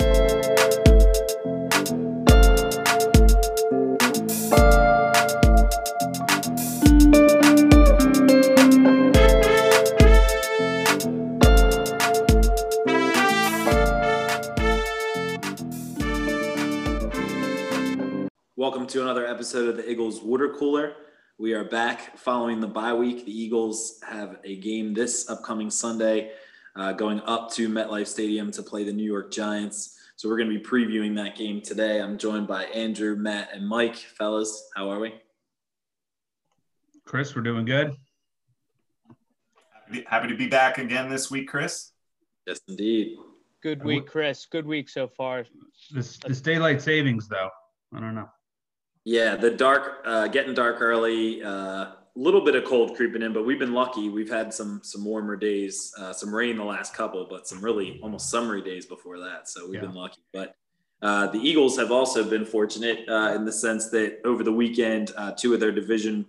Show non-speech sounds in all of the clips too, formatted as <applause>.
Welcome to another episode of the Eagles Water Cooler. We are back following the bye week. The Eagles have a game this upcoming Sunday, uh, going up to MetLife Stadium to play the New York Giants. So we're going to be previewing that game today. I'm joined by Andrew, Matt, and Mike. Fellas, how are we? Chris, we're doing good. Happy to be back again this week, Chris. Yes, indeed. Good week, Chris. Good week so far. This this daylight savings, though. I don't know. Yeah, the dark, uh, getting dark early. A uh, little bit of cold creeping in, but we've been lucky. We've had some some warmer days, uh, some rain the last couple, but some really almost summery days before that. So we've yeah. been lucky. But uh, the Eagles have also been fortunate uh, in the sense that over the weekend, uh, two of their division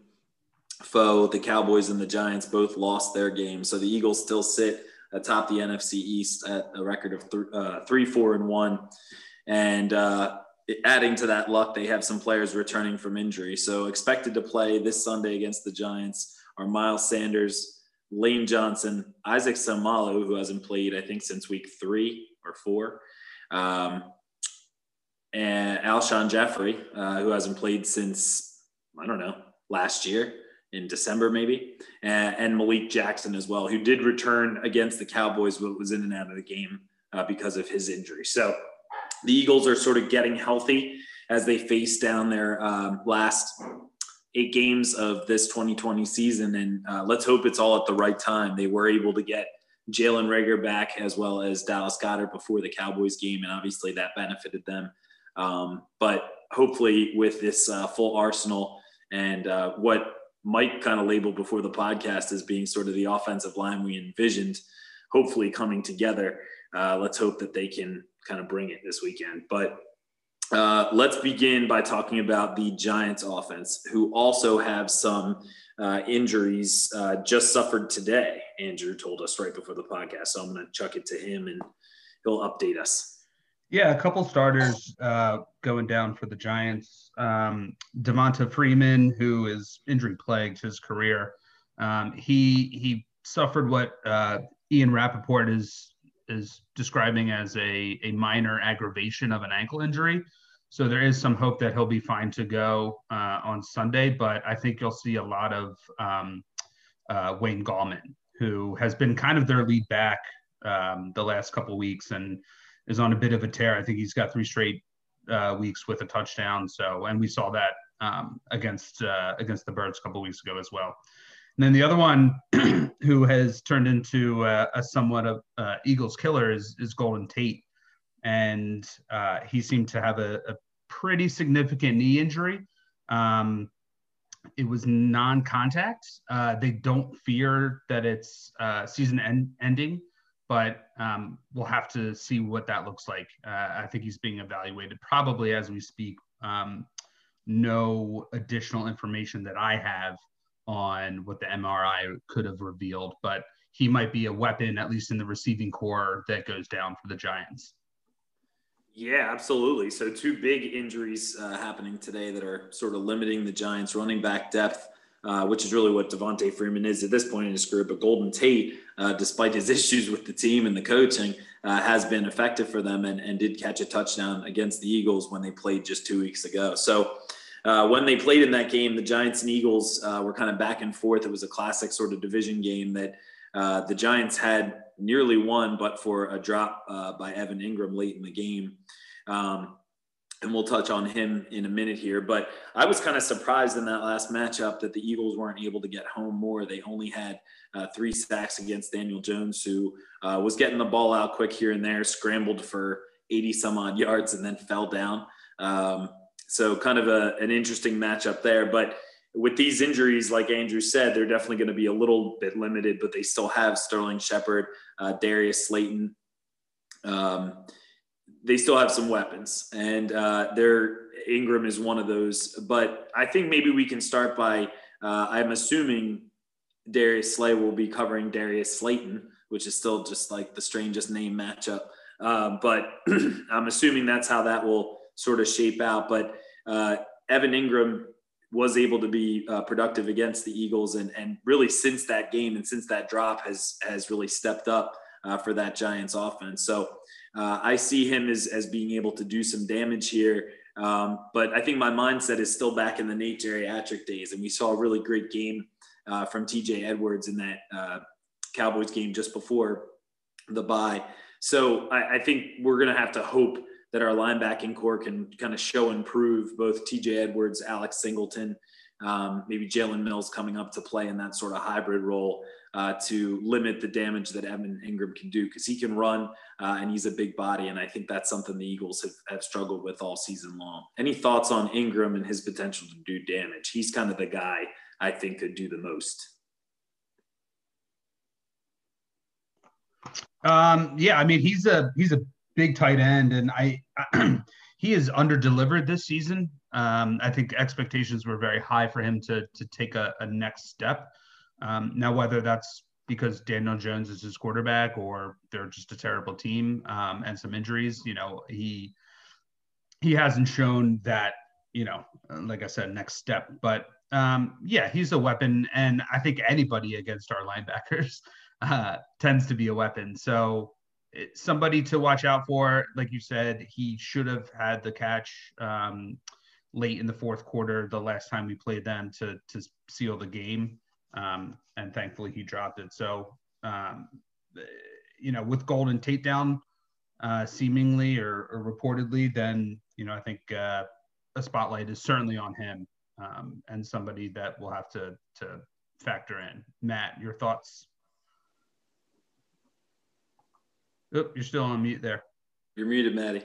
foe, the Cowboys and the Giants, both lost their games. So the Eagles still sit atop the NFC East at a record of th- three, four, and one. And adding to that luck, they have some players returning from injury. So expected to play this Sunday against the Giants are Miles Sanders, Lane Johnson, Isaac Seumalo, who hasn't played, I think, since week three or four, um, and Alshon Jeffery, uh, who hasn't played since, I don't know, last year in December, maybe, and, and, Malik Jackson as well, who did return against the Cowboys, but was in and out of the game uh, because of his injury. So the Eagles are sort of getting healthy as they face down their um, last eight games of this 2020 season. And uh, let's hope it's all at the right time. They were able to get Jalen Reagor back as well as Dallas Goedert before the Cowboys game, and obviously that benefited them. Um, but hopefully, with this uh, full arsenal and uh, what Mike kind of labeled before the podcast as being sort of the offensive line we envisioned, hopefully coming together, uh, let's hope that they can kind of bring it this weekend. But uh, let's begin by talking about the Giants offense, who also have some uh, injuries uh, just suffered today. Andrew told us right before the podcast. So I'm going to chuck it to him and he'll update us. Yeah, a couple starters uh, going down for the Giants. Um, Devonta Freeman, who is injury plagued his career, um, he he suffered what uh, Ian Rapoport is is describing as a, a minor aggravation of an ankle injury. So there is some hope that he'll be fine to go uh, on Sunday, but I think you'll see a lot of um, uh, Wayne Gallman, who has been kind of their lead back um, the last couple weeks and is on a bit of a tear. I think he's got three straight uh, weeks with a touchdown. So, and we saw that um, against uh, against the Birds a couple weeks ago as well. And then the other one <clears throat> who has turned into uh, a somewhat of uh, Eagles killer is, is Golden Tate. And uh, he seemed to have a, a pretty significant knee injury. Um, it was non contact. Uh, they don't fear that it's uh, season end- ending, but um, we'll have to see what that looks like. Uh, I think he's being evaluated probably as we speak. Um, no additional information that I have on what the MRI could have revealed, but he might be a weapon, at least in the receiving core, that goes down for the Giants. Yeah, absolutely. So, two big injuries uh, happening today that are sort of limiting the Giants' running back depth, uh, which is really what Devonta Freeman is at this point in his career. But Golden Tate, uh, despite his <laughs> issues with the team and the coaching, uh, has been effective for them and, and did catch a touchdown against the Eagles when they played just two weeks ago. So, uh, when they played in that game, the Giants and Eagles uh, were kind of back and forth. It was a classic sort of division game that uh, the Giants had nearly won, but for a drop uh, by Evan Engram late in the game. Um, and we'll touch on him in a minute here. But I was kind of surprised in that last matchup that the Eagles weren't able to get home more. They only had uh, three sacks against Daniel Jones, who uh, was getting the ball out quick here and there, scrambled for 80 some odd yards, and then fell down. Um, so kind of a, an interesting matchup there. But with these injuries, like Andrew said, they're definitely going to be a little bit limited, but they still have Sterling Shepard, uh, Darius Slayton. Um, they still have some weapons, and uh, their Engram is one of those. But I think maybe we can start by uh, I'm assuming Darius Slay will be covering Darius Slayton, which is still just like the strangest name matchup. Uh, but <clears throat> I'm assuming that's how that will sort of shape out. But uh, Evan Engram was able to be uh, productive against the Eagles, and and really since that game and since that drop has has really stepped up uh, for that Giants offense. So uh, I see him as as being able to do some damage here. Um, but I think my mindset is still back in the Nate Geriatric days, and we saw a really great game uh, from TJ Edwards in that uh, Cowboys game just before the bye. So I, I think we're going to have to hope that our linebacking core can kind of show and prove both TJ Edwards, Alex Singleton, um, maybe Jalen Mills coming up to play in that sort of hybrid role uh, to limit the damage that Evan Engram can do because he can run uh, and he's a big body. And I think that's something the Eagles have, have struggled with all season long. Any thoughts on Engram and his potential to do damage? He's kind of the guy I think could do the most. Um, yeah, I mean he's a he's a big tight end, and I <clears throat> he is under delivered this season. Um, I think expectations were very high for him to to take a, a next step. Um, now, whether that's because Daniel Jones is his quarterback or they're just a terrible team um, and some injuries, you know, he he hasn't shown that, you know, like I said, next step. But um, yeah, he's a weapon, and I think anybody against our linebackers <laughs> uh, tends to be a weapon. So somebody to watch out for. Like you said, he should have had the catch um, late in the fourth quarter the last time we played them to to seal the game, um, and thankfully he dropped it. So um, you know, with Golden Tate down, uh, seemingly or, or, reportedly, then you know I think uh, a spotlight is certainly on him um, and somebody that we'll have to to factor in. Matt, your thoughts? Oh, you're still on mute there. You're muted, Maddie.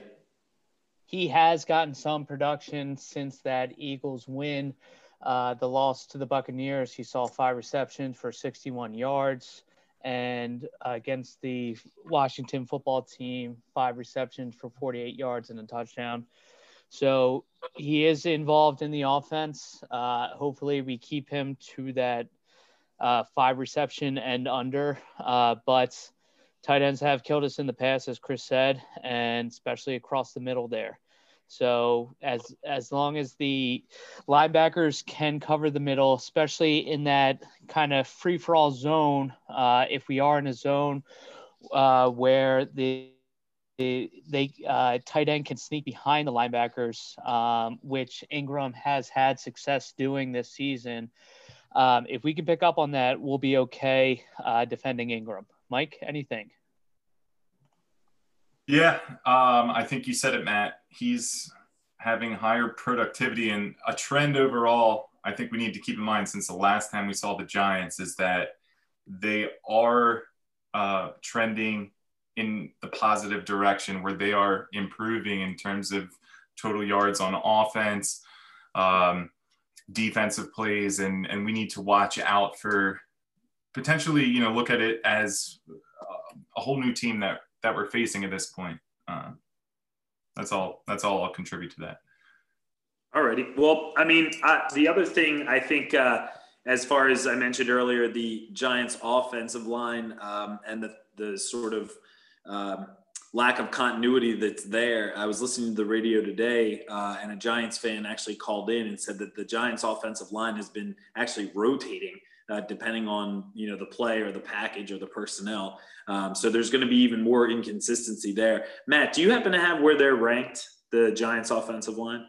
He has gotten some production since that Eagles win. Uh, the loss to the Buccaneers, he saw five receptions for 61 yards. And uh, against the Washington football team, five receptions for 48 yards and a touchdown. So he is involved in the offense. Uh, hopefully, we keep him to that uh, five reception and under. Uh, but tight ends have killed us in the past, as Chris said, and especially across the middle there. So as as long as the linebackers can cover the middle, especially in that kind of free for all zone, uh, if we are in a zone uh, where the they, they uh, tight end can sneak behind the linebackers, um, which Engram has had success doing this season. Um, if we can pick up on that, we'll be okay uh, defending Engram. Mike, anything? Yeah, um, I think you said it, Matt. He's having higher productivity and a trend overall. I think we need to keep in mind since the last time we saw the Giants is that they are uh, trending in the positive direction where they are improving in terms of total yards on offense, um, defensive plays, and and we need to watch out for potentially, you know, look at it as a whole new team that that we're facing at this point. Uh, that's all. That's all. I'll contribute to that. Alrighty. Well, I mean, the other thing I think, uh, as far as I mentioned earlier, the Giants' offensive line um, and the the sort of um, lack of continuity that's there. I was listening to the radio today, uh, and a Giants fan actually called in and said that the Giants' offensive line has been actually rotating uh, depending on you know the play or the package or the personnel. Um, so there's going to be even more inconsistency there. Matt, do you happen to have where they're ranked, the Giants' offensive line?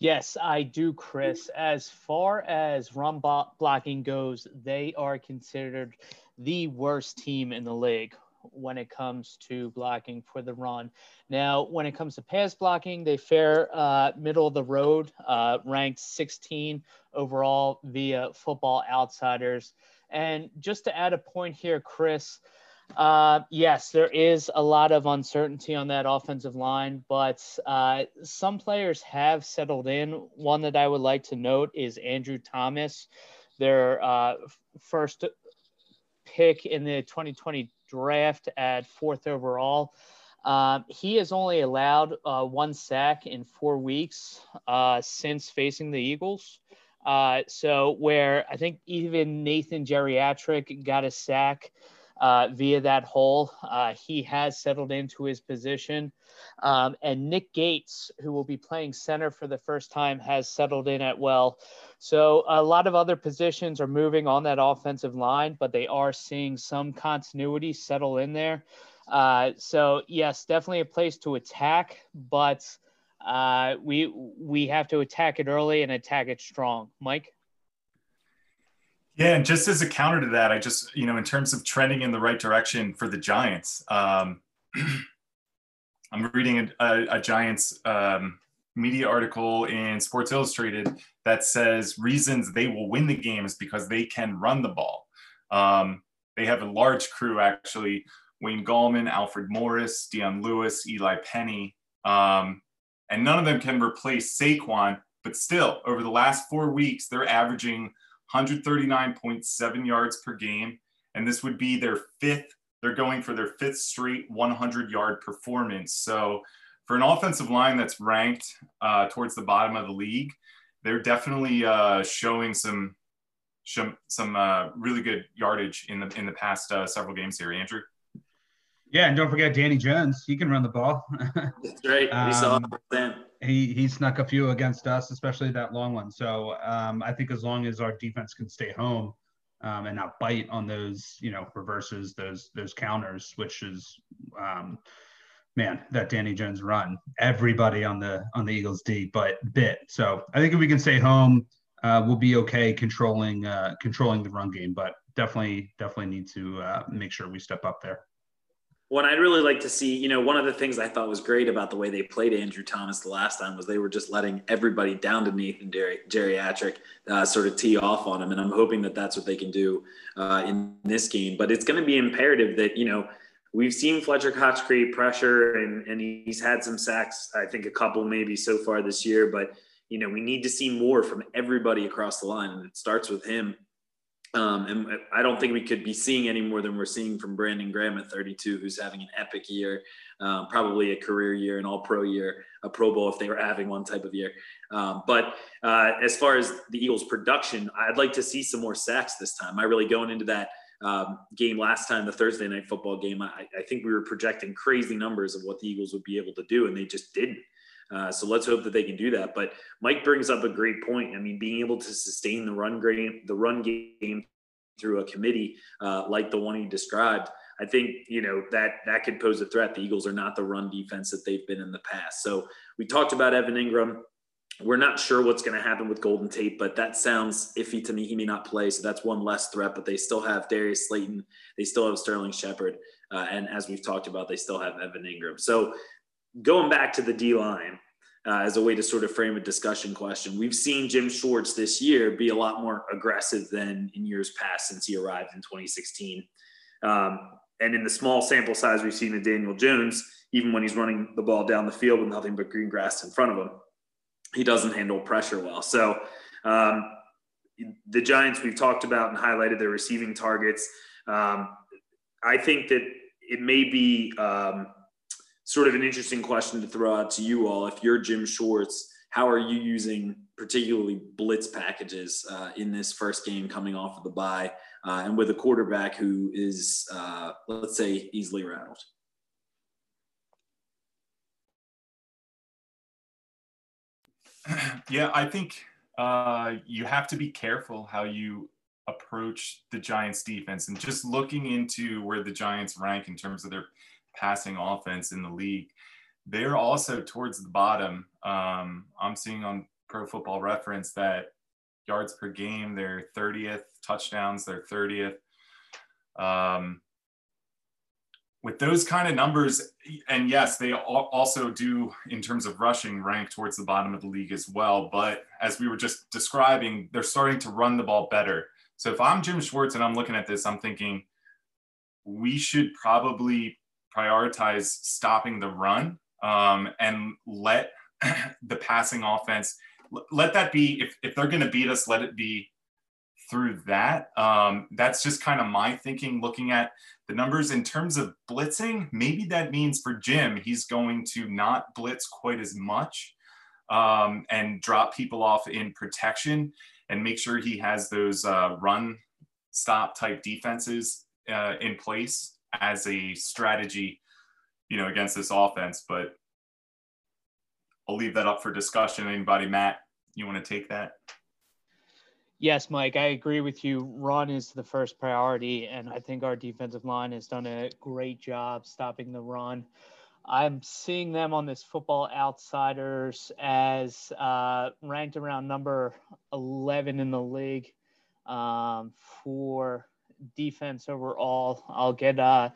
Yes, I do, Chris. As far as run blocking goes, they are considered the worst team in the league when it comes to blocking for the run. Now, when it comes to pass blocking, they fare uh, middle of the road, uh, ranked 16 overall via Football Outsiders. And just to add a point here, Chris, uh, yes, there is a lot of uncertainty on that offensive line, but uh, some players have settled in. One that I would like to note is Andrew Thomas, their uh, first pick in the 2020 draft at fourth overall. Um, he has only allowed uh, one sack in four weeks uh, since facing the Eagles. Uh, so, where I think even Nathan Geriatric got a sack uh, via that hole, uh, he has settled into his position. Um, and Nick Gates, who will be playing center for the first time, has settled in at well. So, a lot of other positions are moving on that offensive line, but they are seeing some continuity settle in there. Uh, so yes, definitely a place to attack, but uh, we we have to attack it early and attack it strong. Mike. Yeah, and just as a counter to that, I just you know in terms of trending in the right direction for the Giants, um, <clears throat> I'm reading a, a, a Giants um, media article in Sports Illustrated that says reasons they will win the game is because they can run the ball. Um, they have a large crew actually Wayne Gallman, Alfred Morris, Dion Lewis, Eli Penny. Um, and none of them can replace Saquon, but still, over the last four weeks, they're averaging 139.7 yards per game. And this would be their fifth, they're going for their fifth straight 100 yard performance. So, for an offensive line that's ranked uh, towards the bottom of the league, they're definitely uh, showing some some, some uh, really good yardage in the in the past uh, several games here. Andrew. Yeah, and don't forget Danny Jones. He can run the ball. <laughs> That's right. We um, saw him. He he snuck a few against us, especially that long one. So um, I think as long as our defense can stay home um, and not bite on those, you know, reverses, those those counters, which is, um, man, that Danny Jones run. Everybody on the on the Eagles D, but bit. So I think if we can stay home, uh, we'll be okay controlling uh, controlling the run game. But definitely definitely need to uh, make sure we step up there. What I'd really like to see, you know, one of the things I thought was great about the way they played Andrew Thomas the last time was they were just letting everybody down to Nathan Geriatric uh, sort of tee off on him. And I'm hoping that that's what they can do uh, in this game. But it's going to be imperative that, you know, we've seen Fletcher Cox create pressure and, and he's had some sacks, I think a couple maybe so far this year. But, you know, we need to see more from everybody across the line. And it starts with him um, and I don't think we could be seeing any more than we're seeing from Brandon Graham at 32, who's having an epic year, um, probably a career year, an all pro year, a Pro Bowl if they were having one type of year. Um, but uh, as far as the Eagles' production, I'd like to see some more sacks this time. I really going into that um, game last time, the Thursday night football game, I, I think we were projecting crazy numbers of what the Eagles would be able to do, and they just didn't. Uh, so let's hope that they can do that. But Mike brings up a great point. I mean, being able to sustain the run game, the run game through a committee uh, like the one he described, I think you know that that could pose a threat. The Eagles are not the run defense that they've been in the past. So we talked about Evan Engram. We're not sure what's going to happen with Golden Tate, but that sounds iffy to me. He may not play, so that's one less threat. But they still have Darius Slayton. They still have Sterling Shepard, uh, and as we've talked about, they still have Evan Engram. So going back to the D line, uh, as a way to sort of frame a discussion question. We've seen Jim Schwartz this year be a lot more aggressive than in years past since he arrived in 2016. Um, and in the small sample size we've seen in Daniel Jones, even when he's running the ball down the field with nothing but green grass in front of him, he doesn't handle pressure well. So um, the Giants, we've talked about and highlighted their receiving targets. Um, I think that it may be um, sort of an interesting question to throw out to you all. If you're Jim Schwartz, how are you using particularly blitz packages uh, in this first game coming off of the bye uh, and with a quarterback who is, uh, let's say, easily rattled? <clears throat> Yeah, I think uh, you have to be careful how you approach the Giants defense and just looking into where the Giants rank in terms of their passing offense in the league. They're also towards the bottom. Um, I'm seeing on Pro Football Reference that yards per game, they're 30th, touchdowns, they're 30th. Um, with those kind of numbers, and yes, they also do, in terms of rushing, rank towards the bottom of the league as well. But as we were just describing, they're starting to run the ball better. So if I'm Jim Schwartz and I'm looking at this, I'm thinking we should probably prioritize stopping the run um, and let <clears throat> the passing offense let that be if, if they're going to beat us let it be through that. Um, that's just kind of my thinking looking at the numbers. In terms of blitzing, maybe that means for Jim, he's going to not blitz quite as much um, and drop people off in protection and make sure he has those uh, run stop type defenses uh, in place as a strategy, you know, against this offense. But I'll leave that up for discussion. Anybody, Matt, you want to take that? Yes, Mike, I agree with you. Run is the first priority, and I think our defensive line has done a great job stopping the run. I'm seeing them on this Football Outsiders as uh, ranked around number 11 in the league um, for defense overall. I'll get uh,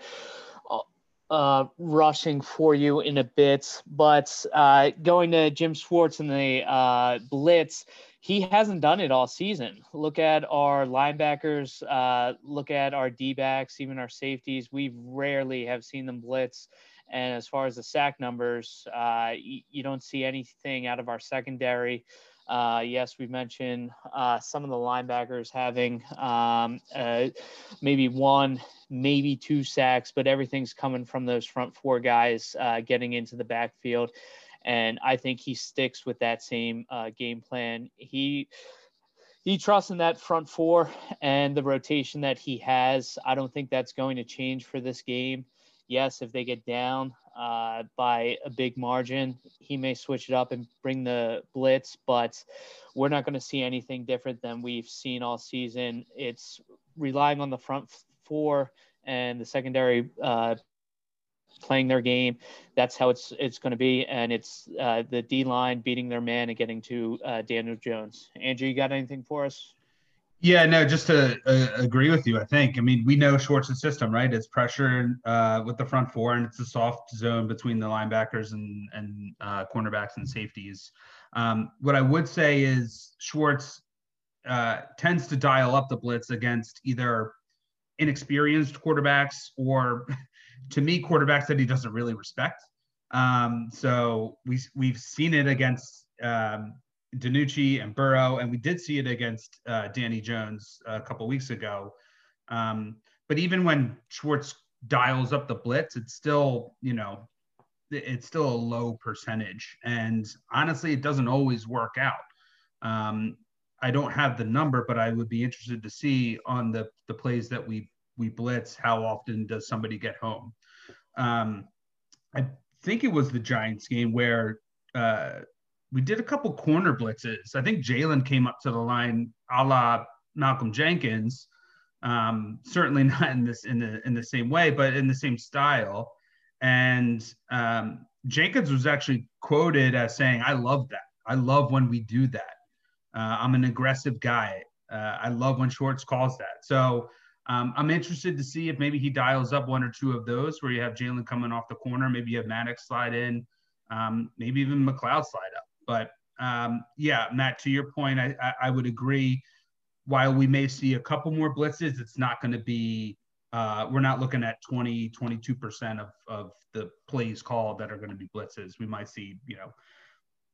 uh, rushing for you in a bit, but uh, going to Jim Schwartz and the uh, blitz he hasn't done it all season. Look at our linebackers, uh, look at our D backs, even our safeties. We rarely have seen them blitz. And as far as the sack numbers, uh, you, don't see anything out of our secondary. Uh, yes, we mentioned uh, some of the linebackers having um, uh, maybe one, maybe two sacks, but everything's coming from those front four guys uh, getting into the backfield and I think he sticks with that same uh, game plan. He he trusts in that front four and the rotation that he has. I don't think that's going to change for this game. Yes, if they get down uh, by a big margin, he may switch it up and bring the blitz, but we're not going to see anything different than we've seen all season. It's relying on the front four and the secondary uh, playing their game. That's how it's it's going to be, and it's uh, the D line beating their man and getting to uh, Daniel Jones. Andrew, you got anything for us? Yeah, no, just to uh, agree with you. I think. I mean, we know Schwartz's system, right? It's pressure uh, with the front four, and it's a soft zone between the linebackers and and uh, cornerbacks and safeties. Um, what I would say is Schwartz uh, tends to dial up the blitz against either inexperienced quarterbacks or <laughs> to me, quarterbacks that he doesn't really respect. Um, so we we've seen it against um, DiNucci and Burrow, and we did see it against uh, Danny Jones a couple weeks ago. Um, but even when Schwartz dials up the blitz, it's still you know it's still a low percentage, and honestly, it doesn't always work out. Um, I don't have the number, but I would be interested to see on the the plays that we we blitz, how often does somebody get home? Um, I think it was the Giants game where uh, we did a couple corner blitzes. I think Jalen came up to the line a la Malcolm Jenkins. Um, certainly <laughs> not in this in the in the same way, but in the same style. And um, Jenkins was actually quoted as saying, "I love that. I love when we do that. Uh, I'm an aggressive guy. Uh, I love when Schwartz calls that." So um, I'm interested to see if maybe he dials up one or two of those where you have Jalen coming off the corner, maybe you have Maddox slide in, um, maybe even McLeod slide up. But um, yeah, Matt, to your point, I, I, I, would agree. While we may see a couple more blitzes, it's not going to be, uh, we're not looking at 20, 22% of, of the plays called that are going to be blitzes. We might see, you know,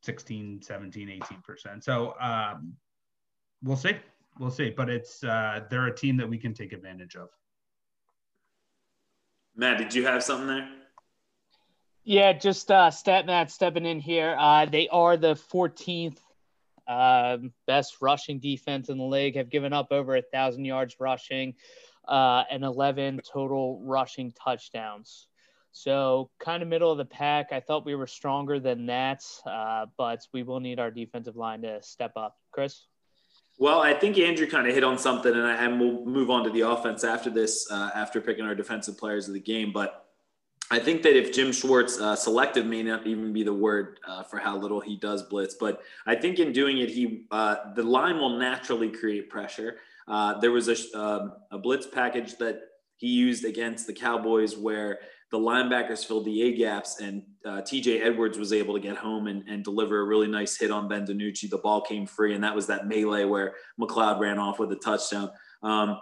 16, 17, 18%. So um, we'll see we'll see. But it's uh, they're a team that we can take advantage of. Matt, did you have something there? Yeah, just uh, Stat Matt stepping in here. Uh, they are the 14th um, best rushing defense in the league. Have given up over a thousand yards rushing, uh, and 11 total rushing touchdowns. So kind of middle of the pack. I thought we were stronger than that, uh, but we will need our defensive line to step up. Chris. Well, I think Andrew kind of hit on something, and, I, and we'll move on to the offense after this, uh, after picking our defensive players of the game. But I think that if Jim Schwartz uh, selective may not even be the word uh, for how little he does blitz, but I think in doing it, he uh, the line will naturally create pressure. Uh, there was a, um, a blitz package that he used against the Cowboys where the linebackers filled the A gaps, and uh, TJ Edwards was able to get home and, and, deliver a really nice hit on Ben DiNucci. The ball came free, and that was that melee where McLeod ran off with a touchdown. Um,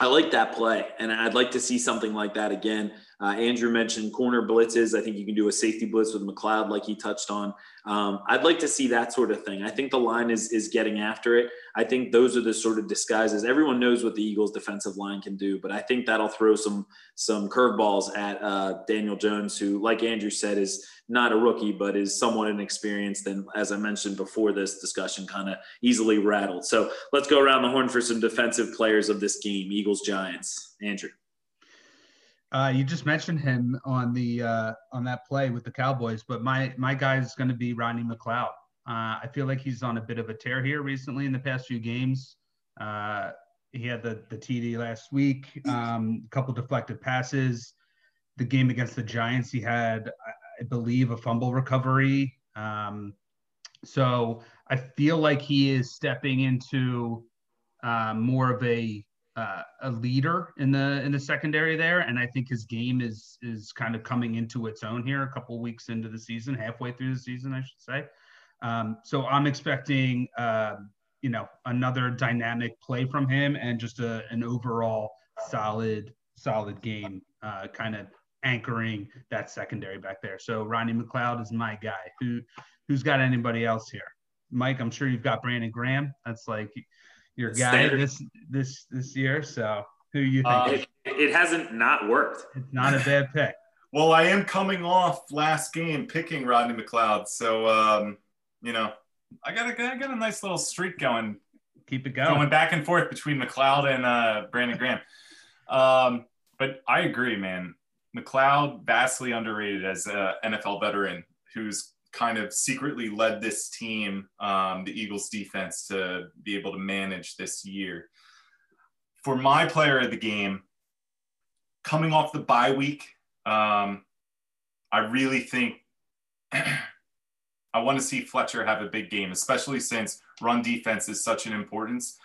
I like that play, and I'd like to see something like that again. Uh, Andrew mentioned corner blitzes. I think you can do a safety blitz with McLeod, like he touched on. Um, I'd like to see that sort of thing. I think the line is is getting after it. I think those are the sort of disguises. Everyone knows what the Eagles' defensive line can do, but I think that'll throw some some curveballs at uh, Daniel Jones, who, like Andrew said, is not a rookie, but is somewhat inexperienced and, as I mentioned before this discussion, kind of easily rattled. So let's go around the horn for some defensive players of this game. Eagles Giants. Andrew. Uh, you just mentioned him on the uh, on that play with the Cowboys, but my my guy is going to be Rodney McLeod. Uh, I feel like he's on a bit of a tear here recently in the past few games. Uh, he had the the TD last week, um, a couple deflected passes. The game against the Giants, he had, I believe, a fumble recovery. Um, so I feel like he is stepping into uh, more of a uh, a leader in the in the secondary there, and I think his game is is kind of coming into its own here. A couple weeks into the season, halfway through the season, I should say. Um, so I'm expecting, uh, you know, another dynamic play from him, and just a, an overall solid solid game, uh, kind of anchoring that secondary back there. So Ronnie McLeod is my guy. Who who's got anybody else here? Mike, I'm sure you've got Brandon Graham. That's like your guy Standard. this this this year. So who you think? Uh, it, it, hasn't not worked. It's not a bad pick. <laughs> well, I am coming off last game picking Rodney McLeod, so um, you know I got a I got a nice little streak going. Keep it going. Going back and forth between McLeod and uh, Brandon Graham. Um, but I agree, man. McLeod vastly underrated as an NFL veteran who's kind of secretly led this team, um, the Eagles defense, to be able to manage this year. For my player of the game, coming off the bye week, um, I really think <clears throat> I want to see Fletcher have a big game, especially since run defense is such an importance.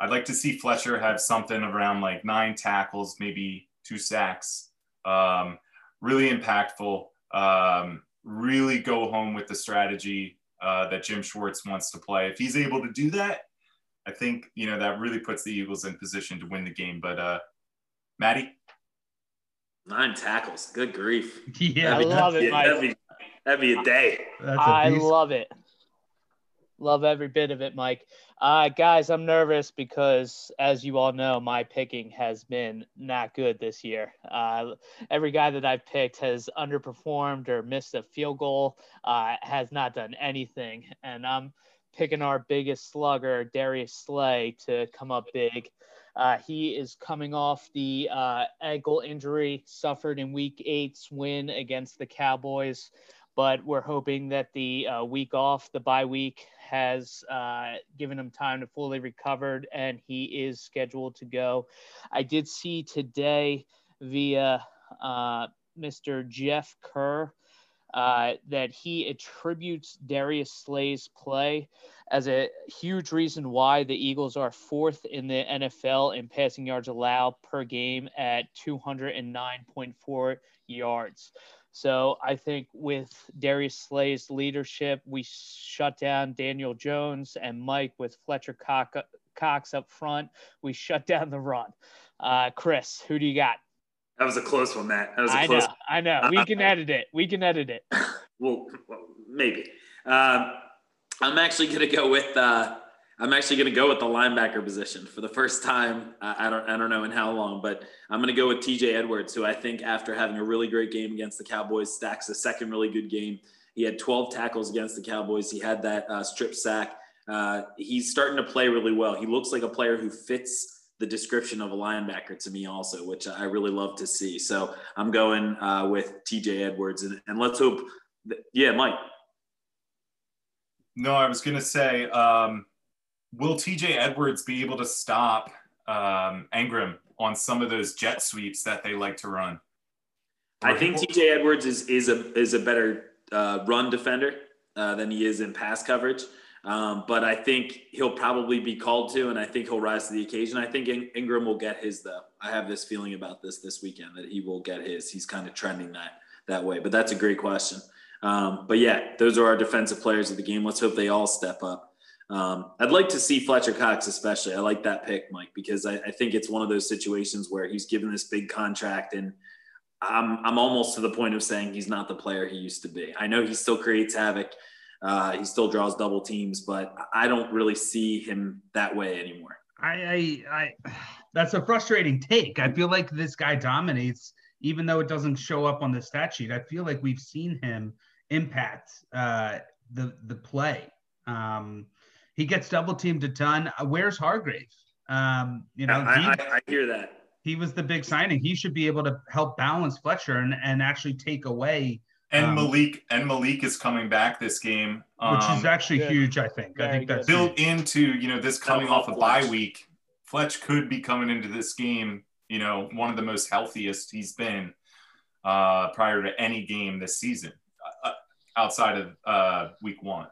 I'd like to see Fletcher have something around like nine tackles, maybe two sacks. Um, really impactful. Um, really go home with the strategy uh, that Jim Schwartz wants to play. If he's able to do that, I think you know that really puts the Eagles in position to win the game. But uh, Maddie, nine tackles. Good grief. <laughs> Yeah, I love it. That'd be, that'd be a day. I love it. Love every bit of it, Mike. Uh, guys, I'm nervous because, as you all know, my picking has been not good this year. Uh, every guy that I've picked has underperformed or missed a field goal, uh, has not done anything. And I'm picking our biggest slugger, Darius Slay, to come up big. Uh, he is coming off the uh, ankle injury suffered in week eight's win against the Cowboys but we're hoping that the uh, week off, the bye week, has uh, given him time to fully recover, and he is scheduled to go. I did see today via uh, Mr. Jeff Kerr uh, that he attributes Darius Slay's play as a huge reason why the Eagles are fourth in the NFL in passing yards allowed per game at 209.4 yards. So I think with Darius Slay's leadership, we shut down Daniel Jones and Mike with Fletcher Cox up front. We shut down the run. Uh, Chris, who do you got? That was a close one, Matt. That was a I close know. I know. We can edit it. We can edit it. <laughs> well, well, maybe. Um, I'm actually going to go with uh, I'm actually going to go with the linebacker position for the first time. I don't, I don't know in how long, but I'm going to go with TJ Edwards, who I think after having a really great game against the Cowboys, stacks a second really good game. He had 12 tackles against the Cowboys. He had that uh, strip sack. Uh, he's starting to play really well. He looks like a player who fits the description of a linebacker to me also, which I really love to see. So I'm going uh, with TJ Edwards, and, and let's hope. That, yeah, Mike. No, I was going to say. Um will TJ Edwards be able to stop um, Engram on some of those jet sweeps that they like to run? I think TJ Edwards is is a is a better uh, run defender uh, than he is in pass coverage. Um, but I think he'll probably be called to, and I think he'll rise to the occasion. I think In- Engram will get his though. I have this feeling about this this weekend that he will get his. He's kind of trending that that way. But that's a great question. Um, but yeah, those are our defensive players of the game. Let's hope they all step up. Um, I'd like to see Fletcher Cox, especially. I like that pick, Mike, because I, I, think it's one of those situations where he's given this big contract, and I'm I'm almost to the point of saying he's not the player he used to be. I know he still creates havoc. Uh, he still draws double teams, but I don't really see him that way anymore. I, I, I, <sighs> that's a frustrating take. I feel like this guy dominates, even though it doesn't show up on the stat sheet. I feel like we've seen him impact uh, the the play. Um, he gets double teamed a ton. Where's Hargrave? Um, you know, I, I, I hear that he was the big signing. He should be able to help balance Fletcher and, and actually take away. And um, Malik and Malik is coming back this game, um, which is um, actually good. huge. I think. Very I think that's built huge. into you know this coming off a bye week. Fletch could be coming into this game, you know, one of the most healthiest he's been uh, prior to any game this season, uh, outside of uh, week one.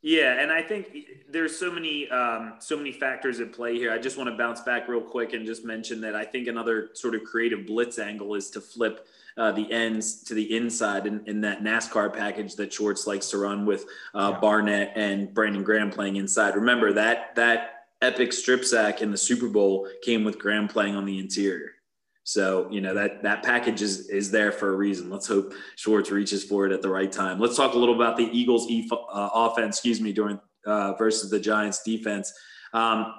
Yeah, and I think there's so many um, so many factors at play here. I just want to bounce back real quick and just mention that I think another sort of creative blitz angle is to flip uh, the ends to the inside in, in, that NASCAR package that Schwartz likes to run with uh, yeah. Barnett and Brandon Graham playing inside. Remember that that epic strip sack in the Super Bowl came with Graham playing on the interior. So you know that that package is is there for a reason. Let's hope Schwartz reaches for it at the right time. Let's talk a little about the Eagles' e- uh, offense. Excuse me, during uh, versus the Giants' defense. Um,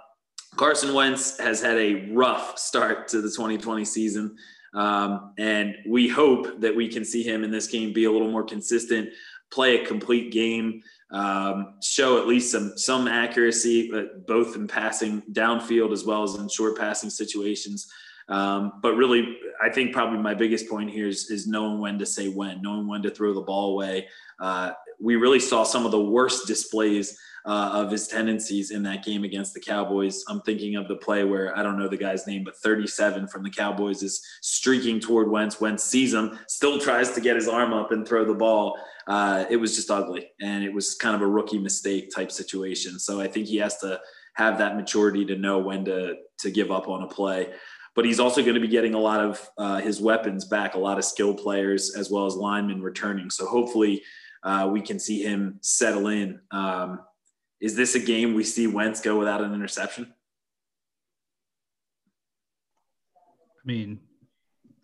Carson Wentz has had a rough start to the 2020 season, um, and we hope that we can see him in this game be a little more consistent, play a complete game, um, show at least some some accuracy, but both in passing downfield as well as in short passing situations. Um, but really, I think probably my biggest point here is, is knowing when to say when, knowing when to throw the ball away. Uh, we really saw some of the worst displays uh, of his tendencies in that game against the Cowboys. I'm thinking of the play where I don't know the guy's name, but 37 from the Cowboys is streaking toward Wentz. Wentz sees him, still tries to get his arm up and throw the ball. Uh, it was just ugly, and it was kind of a rookie mistake type situation. So I think he has to have that maturity to know when to to give up on a play but he's also going to be getting a lot of uh, his weapons back, a lot of skill players as well as linemen returning. So hopefully uh, we can see him settle in. Um, is this a game we see Wentz go without an interception? I mean,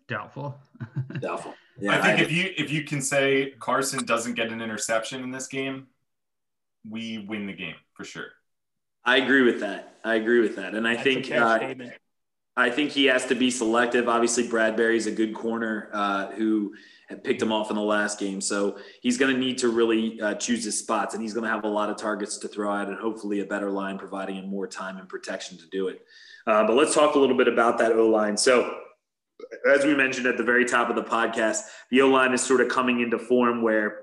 doubtful. <laughs> doubtful. Yeah, I think I, if you if you can say Carson doesn't get an interception in this game, we win the game for sure. I agree with that. I agree with that, and I That's think uh, I think he has to be selective. Obviously, Bradberry's a good corner uh, who picked him off in the last game. So he's going to need to really uh, choose his spots, and he's going to have a lot of targets to throw at, and hopefully a better line providing him more time and protection to do it. Uh, but let's talk a little bit about that O line. So, as we mentioned at the very top of the podcast, the O line is sort of coming into form where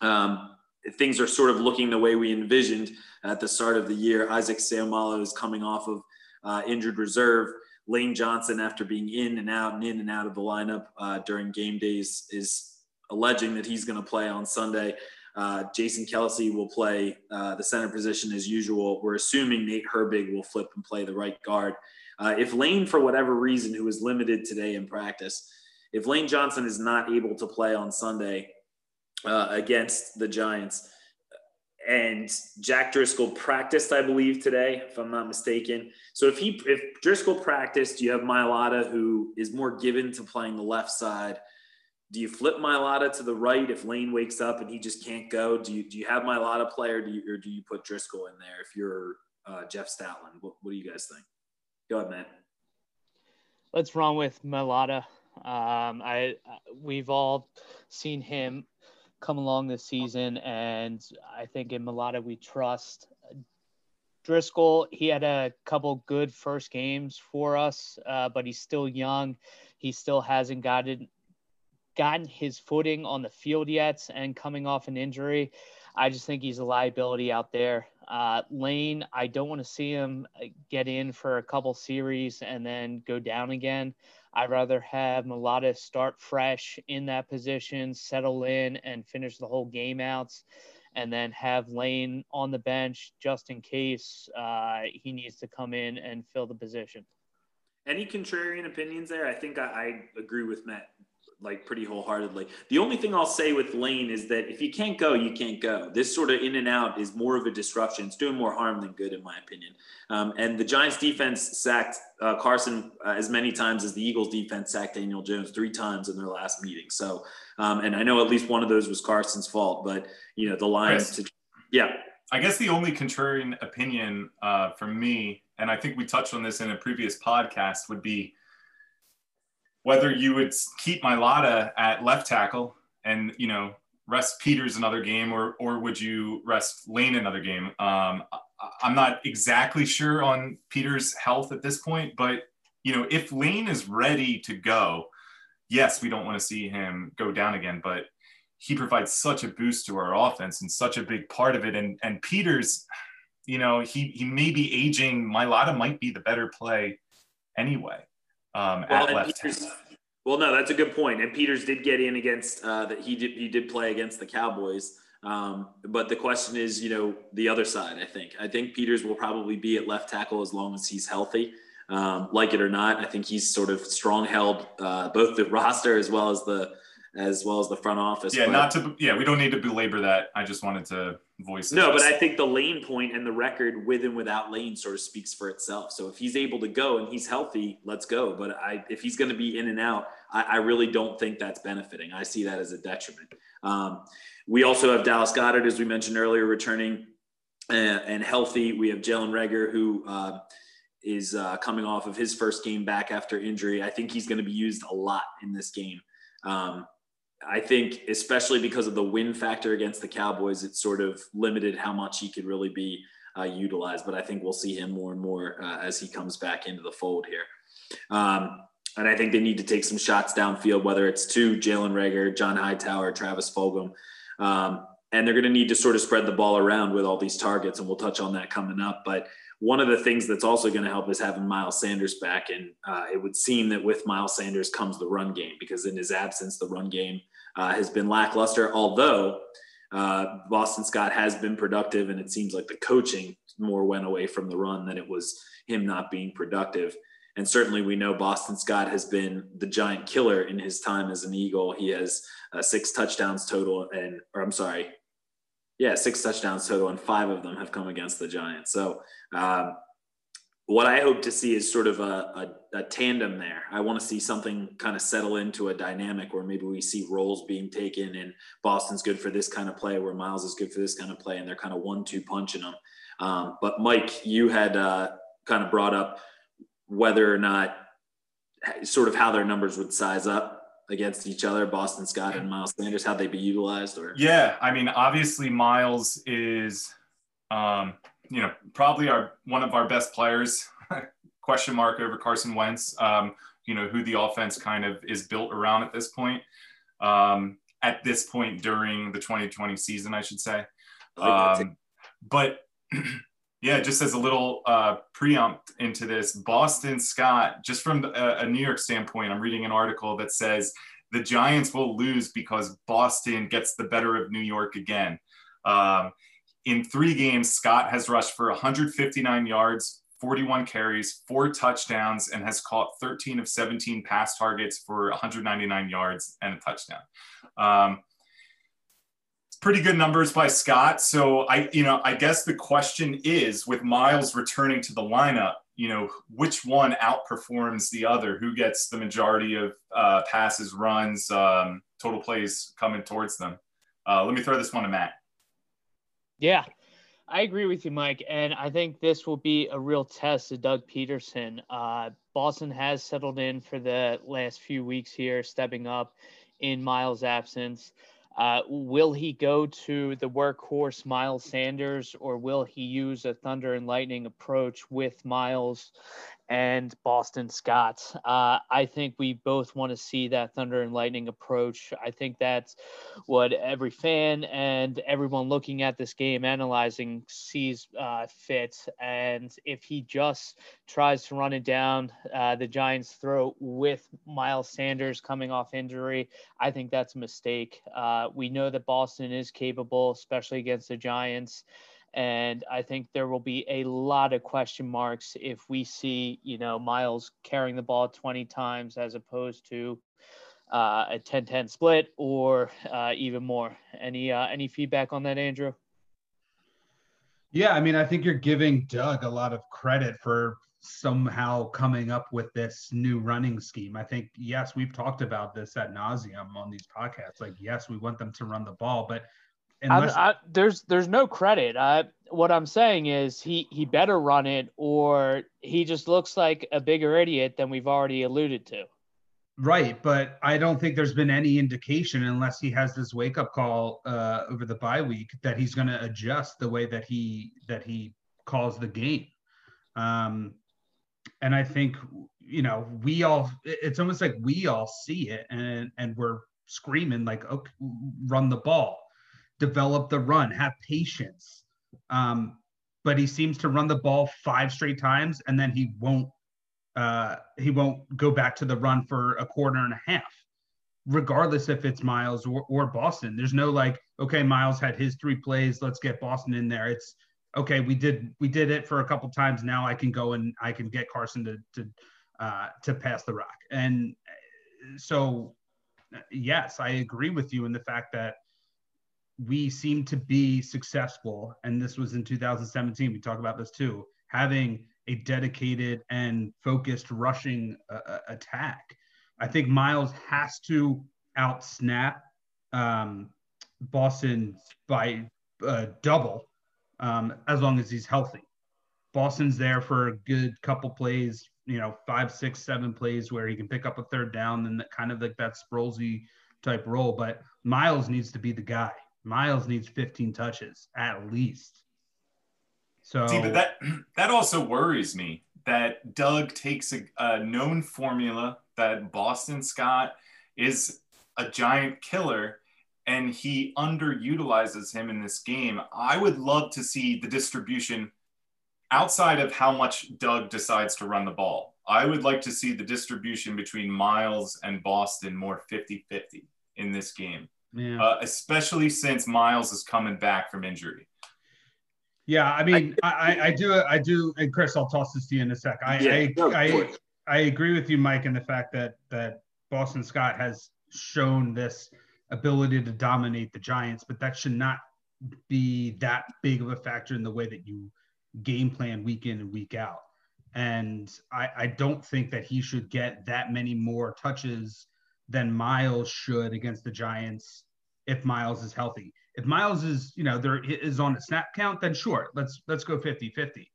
um, things are sort of looking the way we envisioned at the start of the year. Isaac Seumalo is coming off of uh, injured reserve. Lane Johnson, after being in and out and in and out of the lineup uh, during game days, is alleging that he's going to play on Sunday. Uh, Jason Kelce will play uh, the center position as usual. We're assuming Nate Herbig will flip and play the right guard. Uh, if Lane, for whatever reason, who was limited today in practice, if Lane Johnson is not able to play on Sunday uh, against the Giants, and Jack Driscoll practiced, I believe, today, if I'm not mistaken. So if he if Driscoll practiced, you have Mailata who is more given to playing the left side. Do you flip Mailata to the right if Lane wakes up and he just can't go? Do you do you have Mailata play or do you or do you put Driscoll in there if you're uh, Jeff Stoutland? What, what do you guys think? Go ahead, man. Let's run with Mailata. Um, I we've all seen him come along this season, and I think in Mailata we trust. Driscoll, he had a couple good first games for us, uh, but he's still young. He still hasn't gotten gotten his footing on the field yet, and coming off an injury, I just think he's a liability out there. Uh, Lane, I don't want to see him get in for a couple series and then go down again. I'd rather have Mailata start fresh in that position, settle in, and finish the whole game out, and then have Lane on the bench just in case uh, he needs to come in and fill the position. Any contrarian opinions there? I think I, I agree with Matt like pretty wholeheartedly. The only thing I'll say with Lane is that if you can't go, you can't go. This sort of in and out is more of a disruption. It's doing more harm than good, in my opinion. Um, and the Giants defense sacked uh, Carson uh, as many times as the Eagles defense sacked Daniel Jones three times in their last meeting. So, um, and I know at least one of those was Carson's fault, but you know the Lions. To, yeah. I guess the only contrarian opinion uh, from me, and I think we touched on this in a previous podcast, would be whether you would keep Mailata at left tackle and you know rest Peters another game, or or would you rest Lane another game? Um, I'm not exactly sure on Peters' health at this point, but you know if Lane is ready to go, yes, we don't want to see him go down again, but he provides such a boost to our offense and such a big part of it. And and Peters, you know, he he may be aging. Mailata might be the better play anyway um, well, at left Peters, Well, no, that's a good point. And Peters did get in against uh, that. He did he did play against the Cowboys. Um, but the question is, you know, the other side. I think I think Peters will probably be at left tackle as long as he's healthy. Um, like it or not, I think he's sort of strong held uh, both the <laughs> roster as well as the as well as the front office. Yeah, but, not to yeah, we don't need to belabor that. I just wanted to voice. No, but I think the lane point and the record with and without lane sort of speaks for itself. So if he's able to go and he's healthy, let's go. But I, if he's going to be in and out, I, I, really don't think that's benefiting. I see that as a detriment. Um, we also have Dallas Goedert, as we mentioned earlier, returning uh, and healthy. We have Jalen Reagor, who uh, is uh, coming off of his first game back after injury. I think he's going to be used a lot in this game. Um, I think, especially because of the win factor against the Cowboys, it sort of limited how much he could really be uh, utilized. But I think we'll see him more and more uh, as he comes back into the fold here. Um, and I think they need to take some shots downfield, whether it's to Jalen Reagor, John Hightower, Travis Fulgham. Um, and they're going to need to sort of spread the ball around with all these targets. And we'll touch on that coming up. But one of the things that's also going to help is having Miles Sanders back. And uh, it would seem that with Miles Sanders comes the run game because in his absence, the run game uh, has been lackluster. Although uh, Boston Scott has been productive, and it seems like the coaching more went away from the run than it was him not being productive. And certainly, we know Boston Scott has been the giant killer in his time as an Eagle. He has uh, six touchdowns total, and or I'm sorry, yeah, six touchdowns total, and five of them have come against the Giants. So, um, what I hope to see is sort of a, a, a tandem there. I want to see something kind of settle into a dynamic where maybe we see roles being taken, and Boston's good for this kind of play, where Miles is good for this kind of play, and they're kind of one-two punching them. Um, but Mike, you had uh, kind of brought up whether or not sort of how their numbers would size up against each other, Boston Scott and Miles Sanders, how they'd be utilized or yeah, I mean obviously Miles is um, you know probably our one of our best players <laughs> question mark over Carson Wentz um, you know who the offense kind of is built around at this point um, at this point during the 2020 season I should say um, but <clears throat> yeah just as a little uh, preempt into this Boston Scott just from a, a New York standpoint I'm reading an article that says the Giants will lose because Boston gets the better of New York again. Um, in three games, Scott has rushed for 159 yards, 41 carries, four touchdowns, and has caught 13 of 17 pass targets for 199 yards and a touchdown. Um, pretty good numbers by Scott. So I, you know, I guess the question is with Miles returning to the lineup, you know, which one outperforms the other? Who gets the majority of uh, passes, runs, um, total plays coming towards them? Uh, let me throw this one to Matt. Yeah, I agree with you, Mike. And I think this will be a real test of Doug Pederson. Uh, Boston has settled in for the last few weeks here, stepping up in Miles' absence. Uh, will he go to the workhorse Miles Sanders or will he use a thunder and lightning approach with Miles and Boston Scott. Uh, I think we both want to see that thunder and lightning approach. I think that's what every fan and everyone looking at this game, analyzing, sees uh, fit. And if he just tries to run it down uh, the Giants' throat with Miles Sanders coming off injury, I think that's a mistake. Uh, we know that Boston is capable, especially against the Giants. And I think there will be a lot of question marks if we see, you know, Miles carrying the ball 20 times as opposed to uh, a 10-10 split or uh, even more. Any uh, any feedback on that, Andrew? Yeah, I mean, I think you're giving Doug a lot of credit for somehow coming up with this new running scheme. I think yes, we've talked about this at nauseum on these podcasts. Like, yes, we want them to run the ball, but unless... I, there's there's no credit. I, what I'm saying is he he better run it, or he just looks like a bigger idiot than we've already alluded to. Right, but I don't think there's been any indication, unless he has this wake up call uh, over the bye week, that he's going to adjust the way that he that he calls the game. Um, and I think you know we all it's almost like we all see it and and we're screaming like okay run the ball develop the run have patience um, but he seems to run the ball five straight times and then he won't uh, he won't go back to the run for a quarter and a half, regardless if it's Miles or, or Boston. There's no like, okay, Miles had his three plays, let's get Boston in there. It's okay, we did we did it for a couple times. Now I can go and I can get Carson to to uh, to pass the rock. And so, yes, I agree with you in the fact that we seem to be successful, and this was in 2017. We talk about this too, having a dedicated and focused rushing uh, uh, attack. I think Miles has to out snap um, Boston by uh, double um, as long as he's healthy. Boston's there for a good couple plays, you know, five, six, seven plays where he can pick up a third down and kind of like that Sproulsy type role. But Miles needs to be the guy. Miles needs 15 touches at least. So see, but that <clears throat> that also worries me that Doug takes a, a known formula that Boston Scott is a giant killer and he underutilizes him in this game. I would love to see the distribution outside of how much Doug decides to run the ball. I would like to see the distribution between Miles and Boston more 50 50 in this game, yeah. uh, especially since Miles is coming back from injury. Yeah, I mean, I, I, I, do, I do, and Chris, I'll toss this to you in a sec. I, yeah, I, no, I, I, agree with you, Mike, in the fact that that Boston Scott has shown this ability to dominate the Giants, but that should not be that big of a factor in the way that you game plan week in and week out. And I, I don't think that he should get that many more touches than Miles should against the Giants if Miles is healthy. If Miles is, you know, there is on a snap count, then sure, let's let's go 50-50.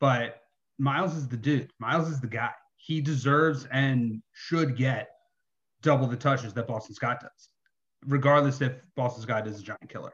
But Miles is the dude. Miles is the guy. He deserves and should get double the touches that Boston Scott does, regardless if Boston Scott is a giant killer.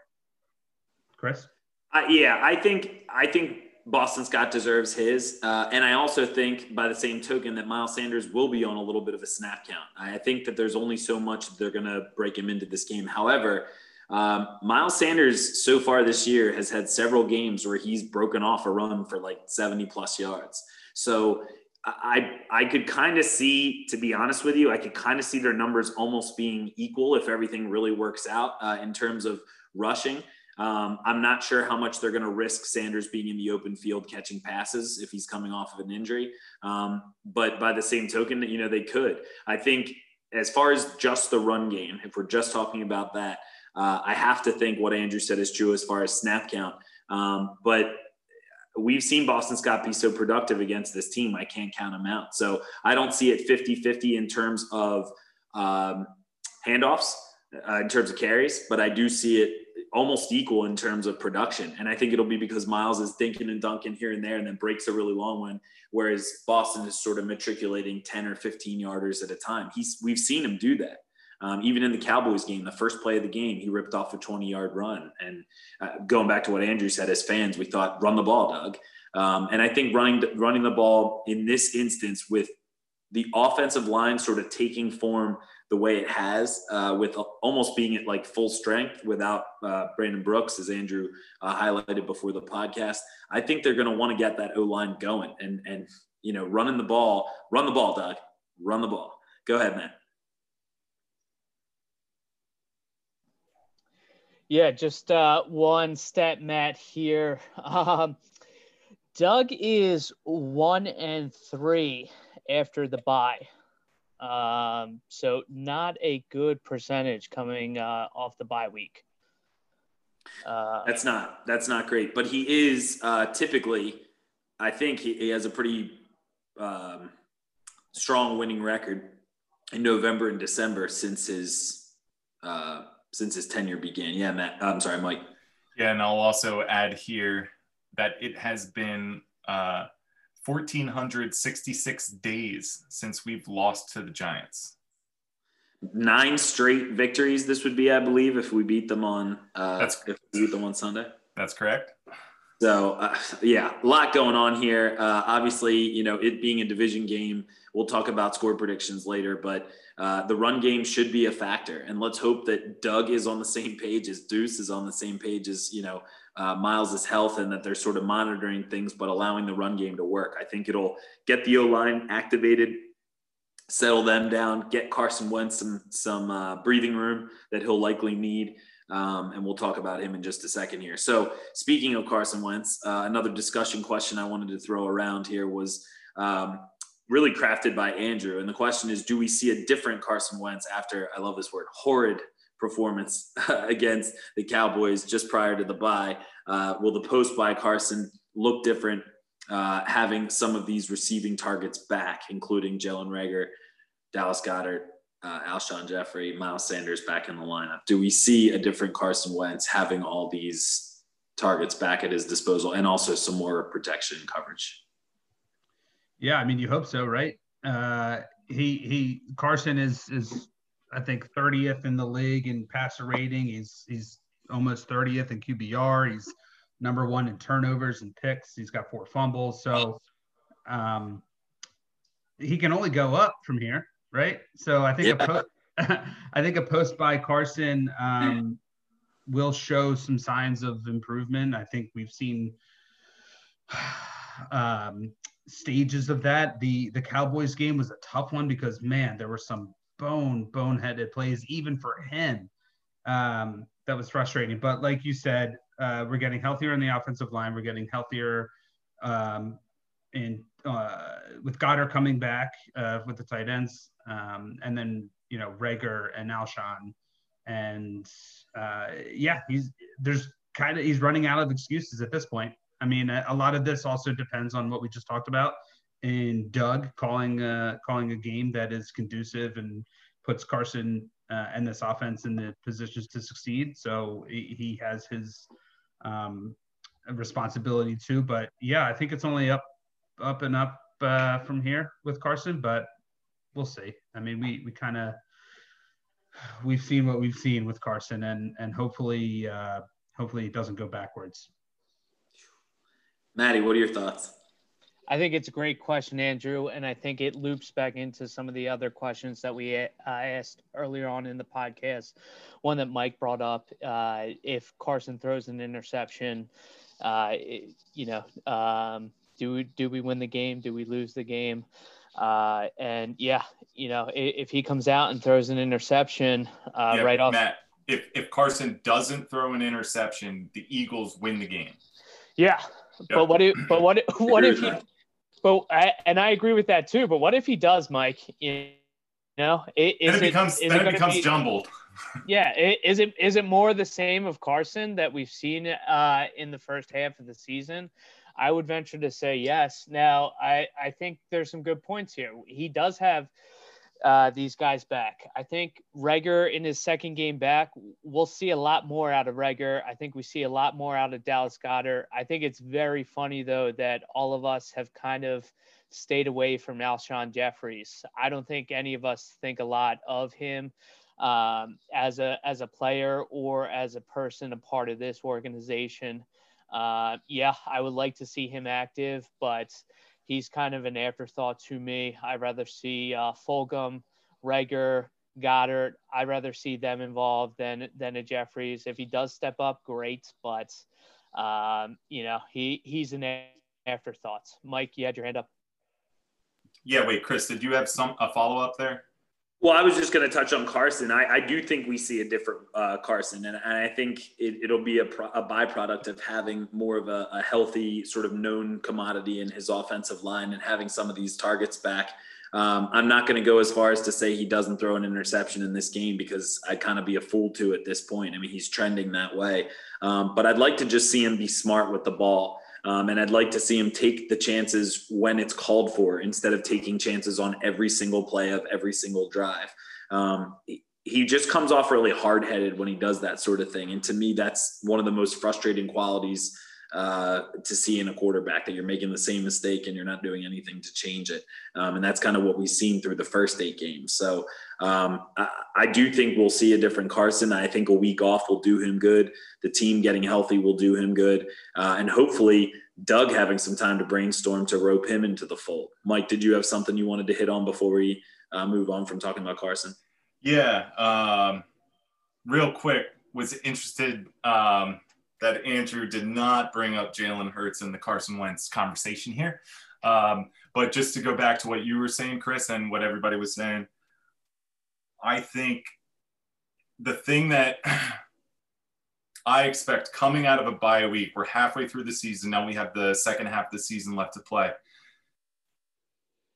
Chris? Uh, yeah, I think I think Boston Scott deserves his, uh, and I also think, by the same token, that Miles Sanders will be on a little bit of a snap count. I think that there's only so much they're going to break him into this game. However, um, Miles Sanders so far this year has had several games where he's broken off a run for like 70 plus yards. So I I could kind of see, to be honest with you, I could kind of see their numbers almost being equal if everything really works out uh, in terms of rushing. Um, I'm not sure how much they're going to risk Sanders being in the open field catching passes if he's coming off of an injury. Um, but by the same token, you know they could. I think as far as just the run game, if we're just talking about that, uh, I have to think what Andrew said is true as far as snap count. Um, but we've seen Boston Scott be so productive against this team. I can't count him out. So I don't see it 50 50 in terms of um, handoffs, uh, in terms of carries, but I do see it almost equal in terms of production. And I think it'll be because Miles is thinking and dunking here and there and then breaks a really long one, whereas Boston is sort of matriculating 10 or 15 yarders at a time. He's we've seen him do that. Um, even in the Cowboys game, the first play of the game, he ripped off a 20 yard run. And uh, going back to what Andrew said, as fans, we thought, run the ball, Doug. Um, and I think running, running the ball in this instance with the offensive line sort of taking form the way it has, uh, with almost being at like full strength without uh, Brandon Brooks, as Andrew uh, highlighted before the podcast. I think they're going to want to get that O line going and and you know running the ball, run the ball, Doug, run the ball. Go ahead, man. Yeah, just uh, one stat, Matt here. <laughs> Um, Doug is one and three after the bye. Um, so not a good percentage coming uh, off the bye week. Uh, that's not that's not great, but he is uh, typically. I think he, he has a pretty um, strong winning record in November and December since his uh, since his tenure began. Yeah, Matt. I'm sorry, Mike. Yeah, and I'll also add here that it has been uh, 1,466 days since we've lost to the Giants. Nine straight victories. This would be, I believe, if we beat them on. Uh, That's if we beat them on Sunday. That's correct. So uh, yeah, a lot going on here. Uh, obviously, you know, it being a division game, we'll talk about score predictions later, but uh, the run game should be a factor. And let's hope that Doug is on the same page as Duce is on the same page as you know uh, Miles' health, and that they're sort of monitoring things, but allowing the run game to work. I think it'll get the O line activated, settle them down, get Carson Wentz some some uh, breathing room that he'll likely need. Um, and we'll talk about him in just a second here. So, speaking of Carson Wentz, uh, another discussion question I wanted to throw around here was um, really crafted by Andrew. And the question is Do we see a different Carson Wentz after, I love this word, horrid performance <laughs> against the Cowboys just prior to the bye? Uh, will the post bye Carson look different uh, having some of these receiving targets back, including Jalen Reagor, Dallas Goedert, uh, Alshon Jeffery, Miles Sanders back in the lineup? Do we see a different Carson Wentz having all these targets back at his disposal and also some more protection coverage? Yeah, I mean, you hope so, right? Uh, he he Carson is is I think 30th in the league in passer rating. He's he's almost 30th in QBR. He's number one in turnovers and picks. He's got four fumbles. So um, he can only go up from here right? So I think yeah. a po- <laughs> I think a post by Carson um, will show some signs of improvement. I think we've seen <sighs> um, stages of that. The the Cowboys game was a tough one because man, there were some bone boneheaded plays even for him. Um, that was frustrating. But like you said, uh, we're getting healthier in the offensive line. We're getting healthier um, in uh, with Goedert coming back uh, with the tight ends, um, and then you know Reagor and Alshon, and uh, yeah, he's there's kind of he's running out of excuses at this point. I mean, a, a, lot of this also depends on what we just talked about in Doug calling uh, calling a game that is conducive and puts Carson uh, and this offense in the positions to succeed. So he, he has his um, responsibility too. But yeah, I think it's only up up and up uh, from here with Carson, but we'll see. I mean, we we kind of we've seen what we've seen with Carson, and and hopefully uh, hopefully it doesn't go backwards. Maddie, what are your thoughts? I think it's a great question, Andrew, and I think it loops back into some of the other questions that we uh, asked earlier on in the podcast. One that Mike brought up: uh, if Carson throws an interception, uh, it, you know, um, do do we win the game? Do we lose the game? Uh, and yeah, you know, if, if, he comes out and throws an interception uh, yeah, right off, Matt, if if Carson doesn't throw an interception, the Eagles win the game. Yeah, but what if but what if, <clears throat> what if he? But I, and I agree with that too. But what if he does, Mike? You know, it, then it becomes it, then it, it becomes be, jumbled. <laughs> yeah, is it is it more the same of Carson that we've seen uh, in the first half of the season? I would venture to say yes. Now, I, I think there's some good points here. He does have uh, these guys back. I think Reagor in his second game back, we'll see a lot more out of Reagor. I think we see a lot more out of Dallas Goedert. I think it's very funny, though, that all of us have kind of stayed away from Alshon Jeffries. I don't think any of us think a lot of him um, as a as a player or as a person, a part of this organization. Uh, yeah, I would like to see him active, but he's kind of an afterthought to me. I'd rather see uh, Fulgham, Reagor, Goedert. I'd rather see them involved than than a Jeffries. If he does step up, great, but um, you know he he's an afterthought. Mike, you had your hand up. Yeah, wait, Chris, did you have some a follow up there? Well, I was just going to touch on Carson. I, I, do think we see a different uh, Carson, and, and, I think it, will be a, pro, a, byproduct of having more of a, a, healthy, sort of known commodity in his offensive line and having some of these targets back. Um, I'm not going to go as far as to say he doesn't throw an interception in this game because I'd kind of be a fool to at this point. I mean, he's trending that way. Um, but I'd like to just see him be smart with the ball. Um, and I'd like to see him take the chances when it's called for instead of taking chances on every single play of every single drive. Um, he just comes off really hard headed when he does that sort of thing. And to me, that's one of the most frustrating qualities uh, to see in a quarterback that you're making the same mistake and you're not doing anything to change it. Um, and that's kind of what we've seen through the first eight games. So um, I, I, do think we'll see a different Carson. I think a week off will do him good. The team getting healthy will do him good. Uh, and hopefully, Doug having some time to brainstorm to rope him into the fold. Mike, did you have something you wanted to hit on before we uh, move on from talking about Carson? Yeah. Um, real quick, was interested. Um, that Andrew did not bring up Jalen Hurts in the Carson Wentz conversation here. Um, but just to go back to what you were saying, Chris, and what everybody was saying, I think the thing that <sighs> I expect coming out of a bye week, we're halfway through the season. Now we have the second half of the season left to play.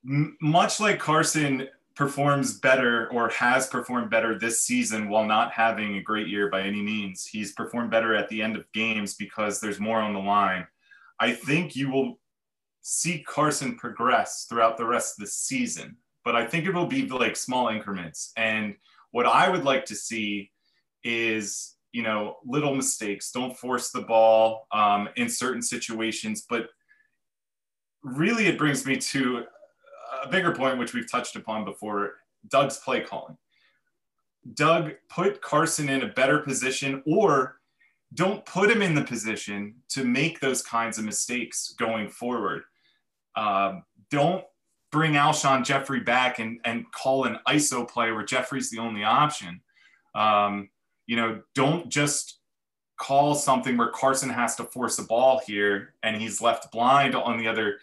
M- much like Carson performs better or has performed better this season while not having a great year by any means. He's performed better at the end of games because there's more on the line. I think you will see Carson progress throughout the rest of the season, but I think it will be like small increments. And what I would like to see is, you know, little mistakes. Don't force the ball um, in certain situations, but really it brings me to a bigger point, which we've touched upon before, Doug's play calling. Doug put Carson in a better position or don't put him in the position to make those kinds of mistakes going forward. Um, don't bring Alshon Jeffery back and, and call an ISO play where Jeffery's the only option. Um, you know, don't just call something where Carson has to force a ball here and he's left blind on the other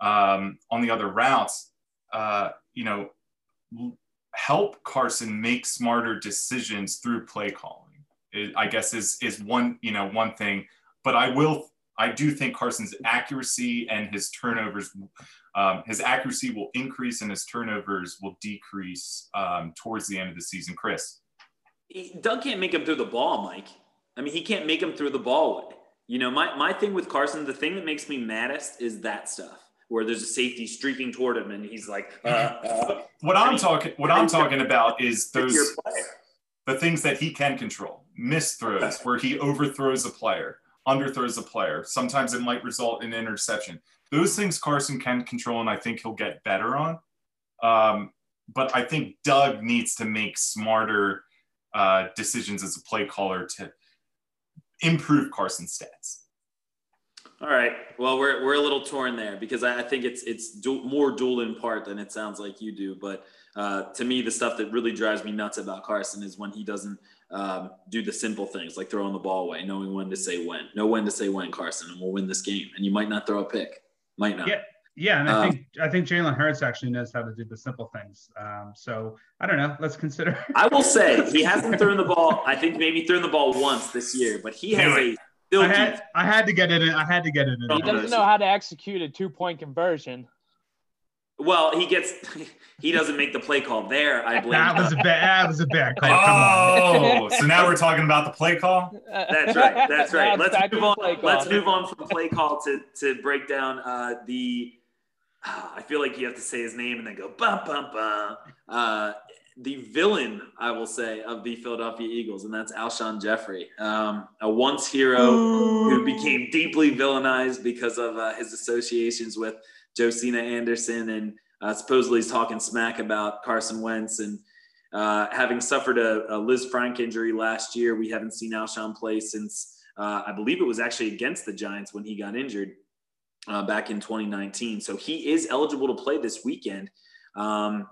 um, on the other routes uh, you know, help Carson make smarter decisions through play calling. It, I guess is is one you know one thing, but I will I do think Carson's accuracy and his turnovers, um, his accuracy will increase and his turnovers will decrease um, towards the end of the season. Chris, Doug can't make him through the ball, Mike. I mean, he can't make him through the ball. You know, my my thing with Carson, the thing that makes me maddest is that stuff where there's a safety streaking toward him and he's like uh, uh, <laughs> what i'm talking what i'm talking about is those the things that he can control. Miss throws where he overthrows a player underthrows a player. Sometimes it might result in interception. Those things carson can control and i think he'll get better on. Um, but i think doug needs to make smarter uh, decisions as a play caller to improve carson's stats all right. Well, we're, we're a little torn there because I, I think it's it's du- more dual in part than it sounds like you do. But uh, to me, the stuff that really drives me nuts about Carson is when he doesn't um, do the simple things like throwing the ball away, knowing when to say when. Know when to say when, Carson, and we'll win this game. And you might not throw a pick. Might not. Yeah. Yeah, and I um, think I think Jalen Hurts actually knows how to do the simple things. Um, so I don't know. Let's consider. I will say he hasn't <laughs> thrown the ball. I think maybe thrown the ball once this year, but he has a I had, I had to get it in. I had to get it in. He doesn't know how to execute a two point conversion. Well, he gets <laughs> he doesn't make the play call there. I <laughs> believe that was a bad that was a bad call. Oh, so now we're talking about the play call. That's right. That's right. let's move on. Let's move on from play call to to break down uh, the. Uh, <sighs> I feel like you have to say his name and then go bum bum bum. Uh, the villain, I will say, of the Philadelphia Eagles, and that's Alshon Jeffery, um, a once hero who became deeply villainized because of uh, his associations with Josina Anderson, and uh, supposedly he's talking smack about Carson Wentz, and uh, having suffered a, a, Lisfranc injury last year, we haven't seen Alshon play since uh, I believe it was actually against the Giants when he got injured uh, back in 2019. So he is eligible to play this weekend. Um,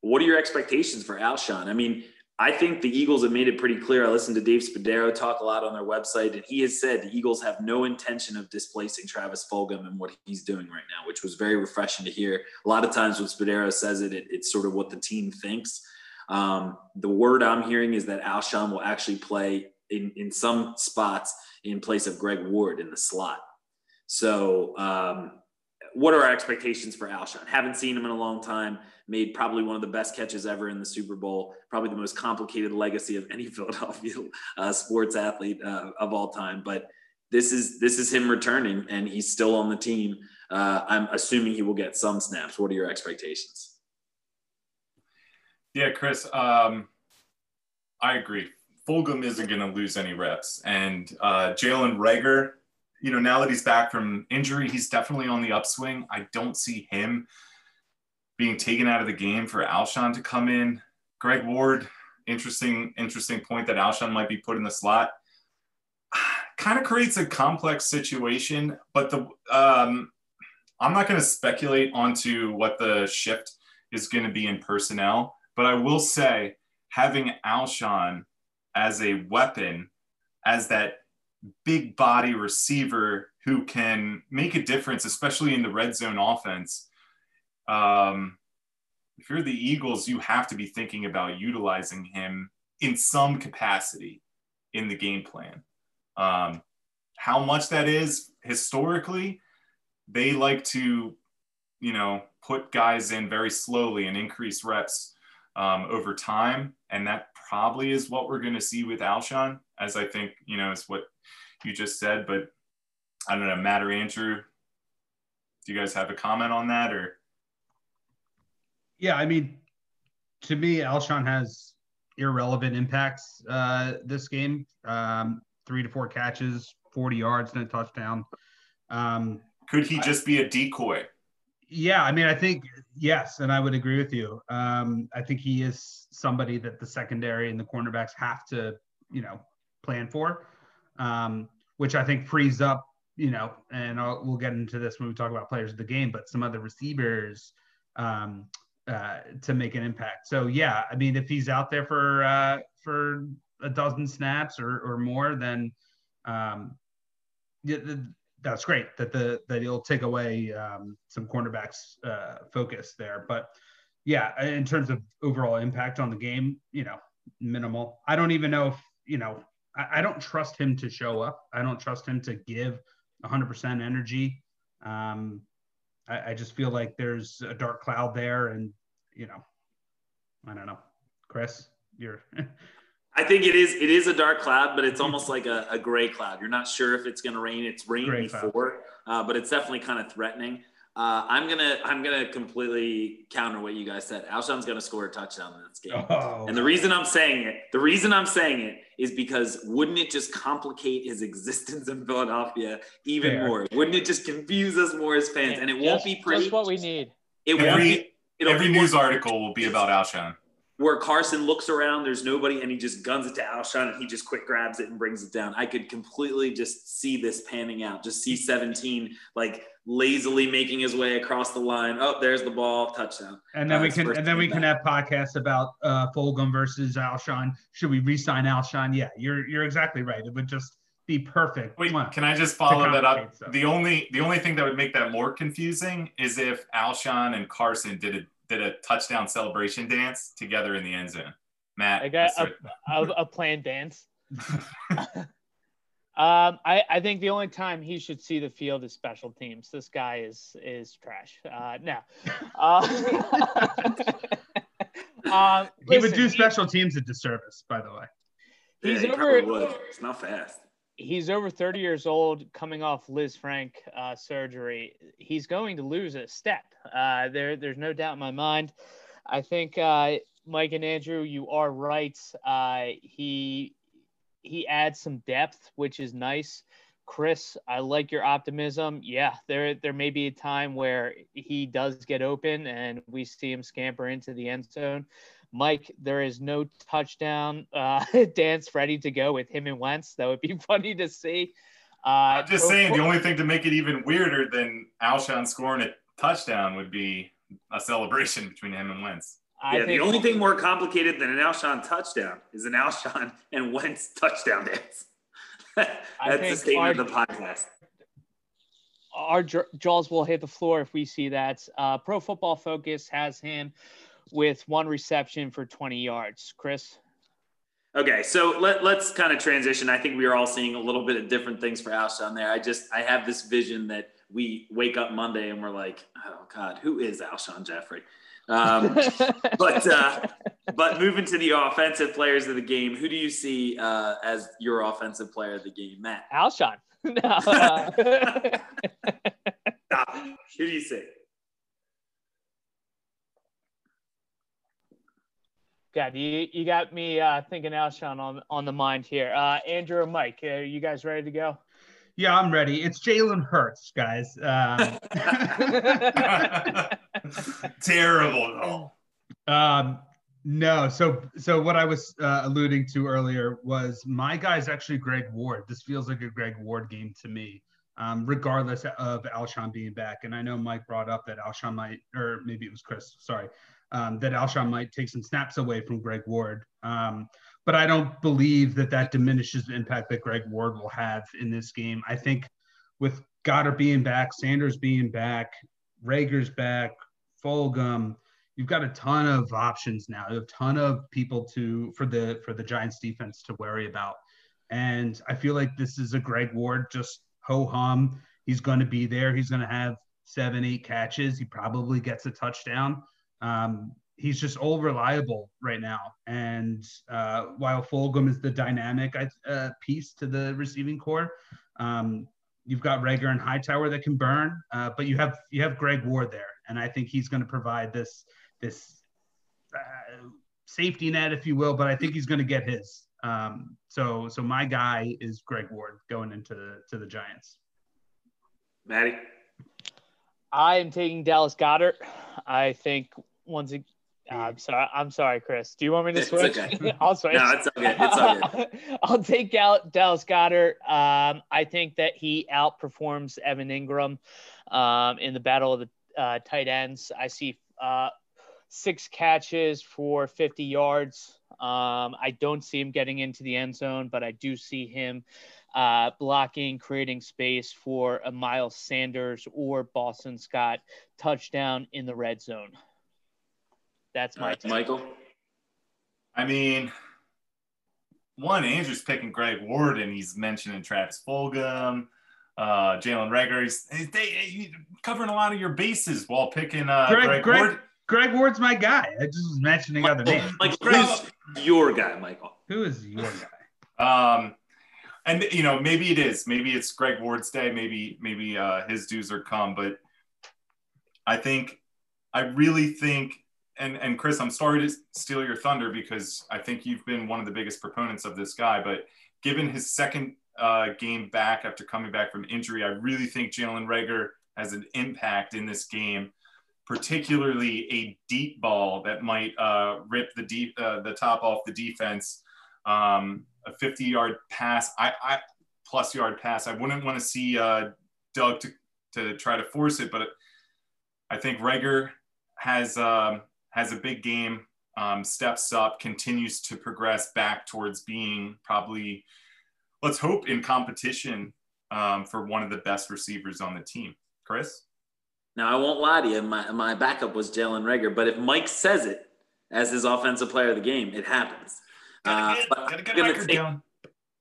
what are your expectations for Alshon? I mean, I think the Eagles have made it pretty clear. I listened to Dave Spadaro talk a lot on their website, and he has said the Eagles have no intention of displacing Travis Fulgham and what he's doing right now, which was very refreshing to hear. A lot of times when Spadaro says it, it it's sort of what the team thinks. Um, the word I'm hearing is that Alshon will actually play in, in some spots in place of Greg Ward in the slot. So, um, what are our expectations for Alshon? Haven't seen him in a long time made probably one of the best catches ever in the Super Bowl, probably the most complicated legacy of any <laughs> Philadelphia uh, sports athlete uh, of all time. But this is this is him returning, and he's still on the team. Uh, I'm assuming he will get some snaps. What are your expectations? Yeah, Chris, um, I agree. Fulgham isn't going to lose any reps, and uh, Jalen Reagor, you know, now that he's back from injury, he's definitely on the upswing. I don't see him being taken out of the game for Alshon to come in. Greg Ward, interesting, interesting point that Alshon might be put in the slot. <sighs> Kind of creates a complex situation, but the um, I'm not going to speculate onto what the shift is going to be in personnel, but I will say having Alshon as a weapon, as that big body receiver who can make a difference, especially in the red zone offense, um, if you're the Eagles, you have to be thinking about utilizing him in some capacity in the game plan. Um, how much that is historically, they like to, you know, put guys in very slowly and increase reps um, over time. And that probably is what we're going to see with Alshon, as I think, you know, is what you just said. But I don't know, Matt or Andrew, do you guys have a comment on that or? Yeah, I mean, to me, Alshon has irrelevant impacts uh, this game. Um, three to four catches, 40 yards, and a touchdown. Um, Could he just I, be a decoy? Yeah, I mean, I think yes, and I would agree with you. Um, I think he is somebody that the secondary and the cornerbacks have to, you know, plan for, um, which I think frees up, you know, and I'll, we'll get into this when we talk about players of the game, but some other receivers, um, uh, to make an impact. So yeah, I mean, if he's out there for uh, for a dozen snaps or, or more, then um, that's great. That the that he'll take away um, some cornerbacks uh, focus there. But yeah, in terms of overall impact on the game, you know, minimal. I don't even know if you know. I, I don't trust him to show up. I don't trust him to give 100% energy. Um, I, I just feel like there's a dark cloud there, and you know, I don't know. Chris, you're. <laughs> I think it is. It is a dark cloud, but it's almost like a, a gray cloud. You're not sure if it's going to rain. It's rained before, uh, but it's definitely kind of threatening. Uh, I'm gonna I'm gonna completely counter what you guys said. Alshon's gonna score a touchdown in this game, oh. and the reason I'm saying it, the reason I'm saying it is because wouldn't it just complicate his <laughs> existence in Philadelphia even Fair. more? Wouldn't it just confuse us more as fans? And it just, won't be pretty. Just what we need. It every, won't be It'll Every news article will be about Alshon. Where Carson looks around, there's nobody, and he just guns it to Alshon, and he just quick grabs it and brings it down. I could completely just see this panning out. Just see 17 like lazily making his way across the line. Oh, there's the ball, touchdown. And then uh, we can, and then we can have podcasts about uh, Fulgham versus Alshon. Should we re-sign Alshon? Yeah, you're you're exactly right. It would just be perfect. Wait, can I just follow that up? Stuff. The only the only thing that would make that more confusing is if Alshon and Carson did a did a touchdown celebration dance together in the end zone. Matt, I got a, a, a, planned dance. <laughs> Um, I, I think the only time he should see the field is special teams. This guy is is trash. Uh, now, <laughs> uh, <laughs> um, he listen, would do special he, teams a disservice, by the way. He's yeah, he over. Would. It's not fast he's over 30 years old, coming off Lisfranc uh, surgery. He's going to lose a step. Uh, there, there's no doubt in my mind. I think uh, Mike and Andrew, you are right. Uh, he he adds some depth, which is nice. Chris, I like your optimism. Yeah, there there may be a time where he does get open and we see him scamper into the end zone. Mike, there is no touchdown uh, <laughs> dance ready to go with him and Wentz. That would be <laughs> funny to see. Uh, I'm just saying, the only thing to make it even weirder than Alshon scoring a touchdown would be a celebration between him and Wentz. I yeah, the only thing more complicated than an Alshon touchdown is an Alshon <laughs> and Wentz touchdown dance. That's the statement our, of the podcast. Our jaws will hit the floor if we see that. Uh, Pro Football Focus has him with one reception for 20 yards. Chris? Okay, so let, let's kind of transition. I think we are all seeing a little bit of different things for Alshon there. I just I have this vision that we wake up Monday and we're like, oh God, who is Alshon Jeffery? Um, <laughs> but uh, but moving to the offensive players of the game, who do you see uh, as your offensive player of the game, Matt? Alshon. <laughs> no. <laughs> Stop. Who do you see? God, you, you got me uh, thinking Alshon on on the mind here. Uh, Andrew and Mike, are you guys ready to go? Yeah, I'm ready. It's Jalen Hurts, guys. Um, <laughs> Terrible. Um, no, so so what I was uh, alluding to earlier was my guy's actually Greg Ward. This feels like a Greg Ward game to me, um, regardless of Alshon being back. And I know Mike brought up that Alshon might, or maybe it was Chris. Sorry, um, that Alshon might take some snaps away from Greg Ward. Um, but I don't believe that that diminishes the impact that Greg Ward will have in this game. I think with Goedert being back, Sanders being back, Reagor's back, Fulgham, you've got a ton of options now. You have a ton of people to for the for the Giants defense to worry about. And I feel like this is a Greg Ward just ho hum. He's going to be there. He's going to have seven, eight catches. He probably gets a touchdown. Um, he's just all reliable right now. And uh, while Fulgham is the dynamic uh, piece to the receiving core, um, you've got Reagor and Hightower that can burn, uh, but you have you have Greg Ward there, and I think he's going to provide this this uh, safety net, if you will. But I think he's going to get his. Um, so so my guy is Greg Ward going into the to the Giants. Maddie. I am taking Dallas Goedert. I think once it, uh, I'm sorry. I'm sorry, Chris. Do you want me to switch? Okay. <laughs> I'll switch. No, it's okay. It's okay. <laughs> I'll take out Dallas Goedert. Um, I think that he outperforms Evan Engram um, in the battle of the uh, tight ends. I see uh, six catches for 50 yards. Um, I don't see him getting into the end zone, but I do see him uh, blocking, creating space for a Miles Sanders or Boston Scott touchdown in the red zone. That's my right, Michael. I mean, one Andrew's picking Greg Ward, and he's mentioning Travis Fulgham, uh, Jalen Reagor. He's, they, covering a lot of your bases while picking uh, Greg, Greg, Greg Ward. Greg Ward's my guy. I just was mentioning other names. Like, who's your guy, Michael? Who is your guy? Um, and you know, maybe it is. Maybe it's Greg Ward's day. Maybe maybe uh, his dues are come. But I think, I really think and and Chris, I'm sorry to steal your thunder because I think you've been one of the biggest proponents of this guy. But given his second uh, game back after coming back from injury, I really think Jalen Reagor has an impact in this game, particularly a deep ball that might uh, rip the deep uh, the top off the defense. Um, a 50 yard pass, I, I plus yard pass. I wouldn't want to see uh, Doug to to try to force it, but I think Reagor has. Um, has a big game, um, steps up, continues to progress back towards being probably, let's hope, in competition um, for one of the best receivers on the team. Chris? Now, I won't lie to you. My, my backup was Jalen Reagor, but if Mike says it as his offensive player of the game, it happens. Gotta get, uh, gotta get down.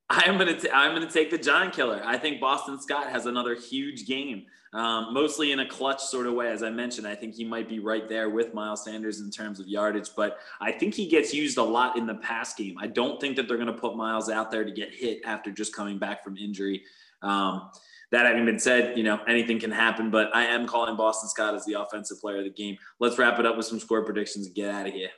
I am going to I'm to take the John Killer. I think Boston Scott has another huge game um, mostly in a clutch sort of way. As I mentioned, I think he might be right there with Miles Sanders in terms of yardage, but I think he gets used a lot in the pass game. I don't think that they're to put Miles out there to get hit after just coming back from injury. Um, that having been said, you know, anything can happen, but I am calling Boston Scott as the offensive player of the game. Let's wrap it up with some score predictions and get out of here.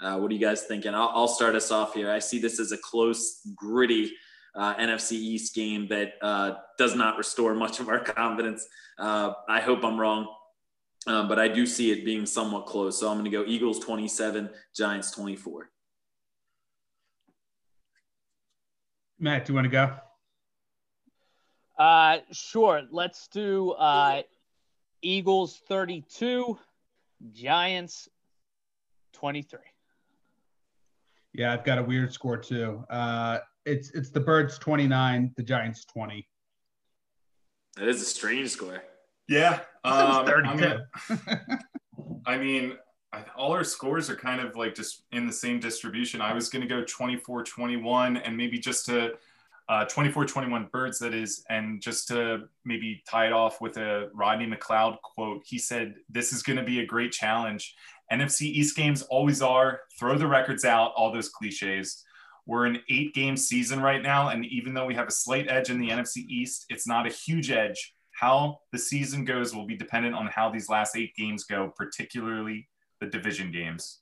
Uh, what are you guys thinking? I'll, I'll, start us off here. I see this as a close, gritty uh, NFC East game that uh, does not restore much of our <laughs> confidence. Uh, I hope I'm wrong, um, but I do see it being somewhat close. So I'm going to go Eagles 27, Giants 24. Matt, do you want to go? Uh, sure. Let's do uh, Eagles 32, Giants 23. Yeah, I've got a weird score too. Uh, it's it's the Birds 29, the Giants 20. That is a strange score. Yeah. Um, 32. I'm gonna- <laughs> I mean, I, all our scores are kind of like just in the same distribution. I was going to go 24 21 and maybe just to uh, 24 21 birds, that is. And just to maybe tie it off with a Rodney McLeod quote, he said, This is going to be a great challenge. NFC East games always are. Throw the records out, all those cliches. We're an eight game season right now. And even though we have a slight edge in the NFC East, it's not a huge edge. How the season goes will be dependent on how these last eight games go, particularly the division games.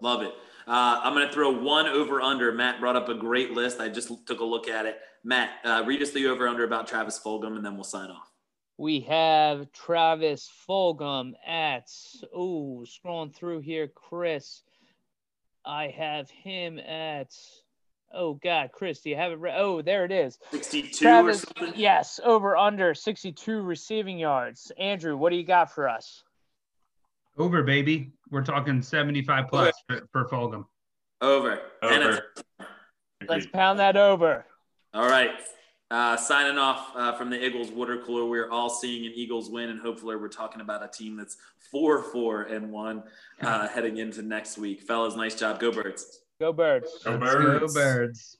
Love it. Uh, I'm going to throw one over under. Matt brought up a great list. I just took a look at it. Matt, uh, read us the over under about Travis Fulgham, and then we'll sign off. We have Travis Fulgham at, oh, scrolling through here, Chris. I have him at, oh, God, Chris, do you have it? Re- oh, there it is. 62 Travis, or something. yes, over under 62 receiving yards. Andrew, what do you got for us? Over, baby. We're talking 75 plus for, for Fulgham. Over. Over. Let's pound that over. All right. Uh, signing off uh, from the Eagles water cooler. We're all seeing an Eagles win, and hopefully, we're talking about a team that's four, four, and one uh, <laughs> heading into next week. Fellas, nice job. Go Birds. Go Birds. Go Let's go Birds. birds.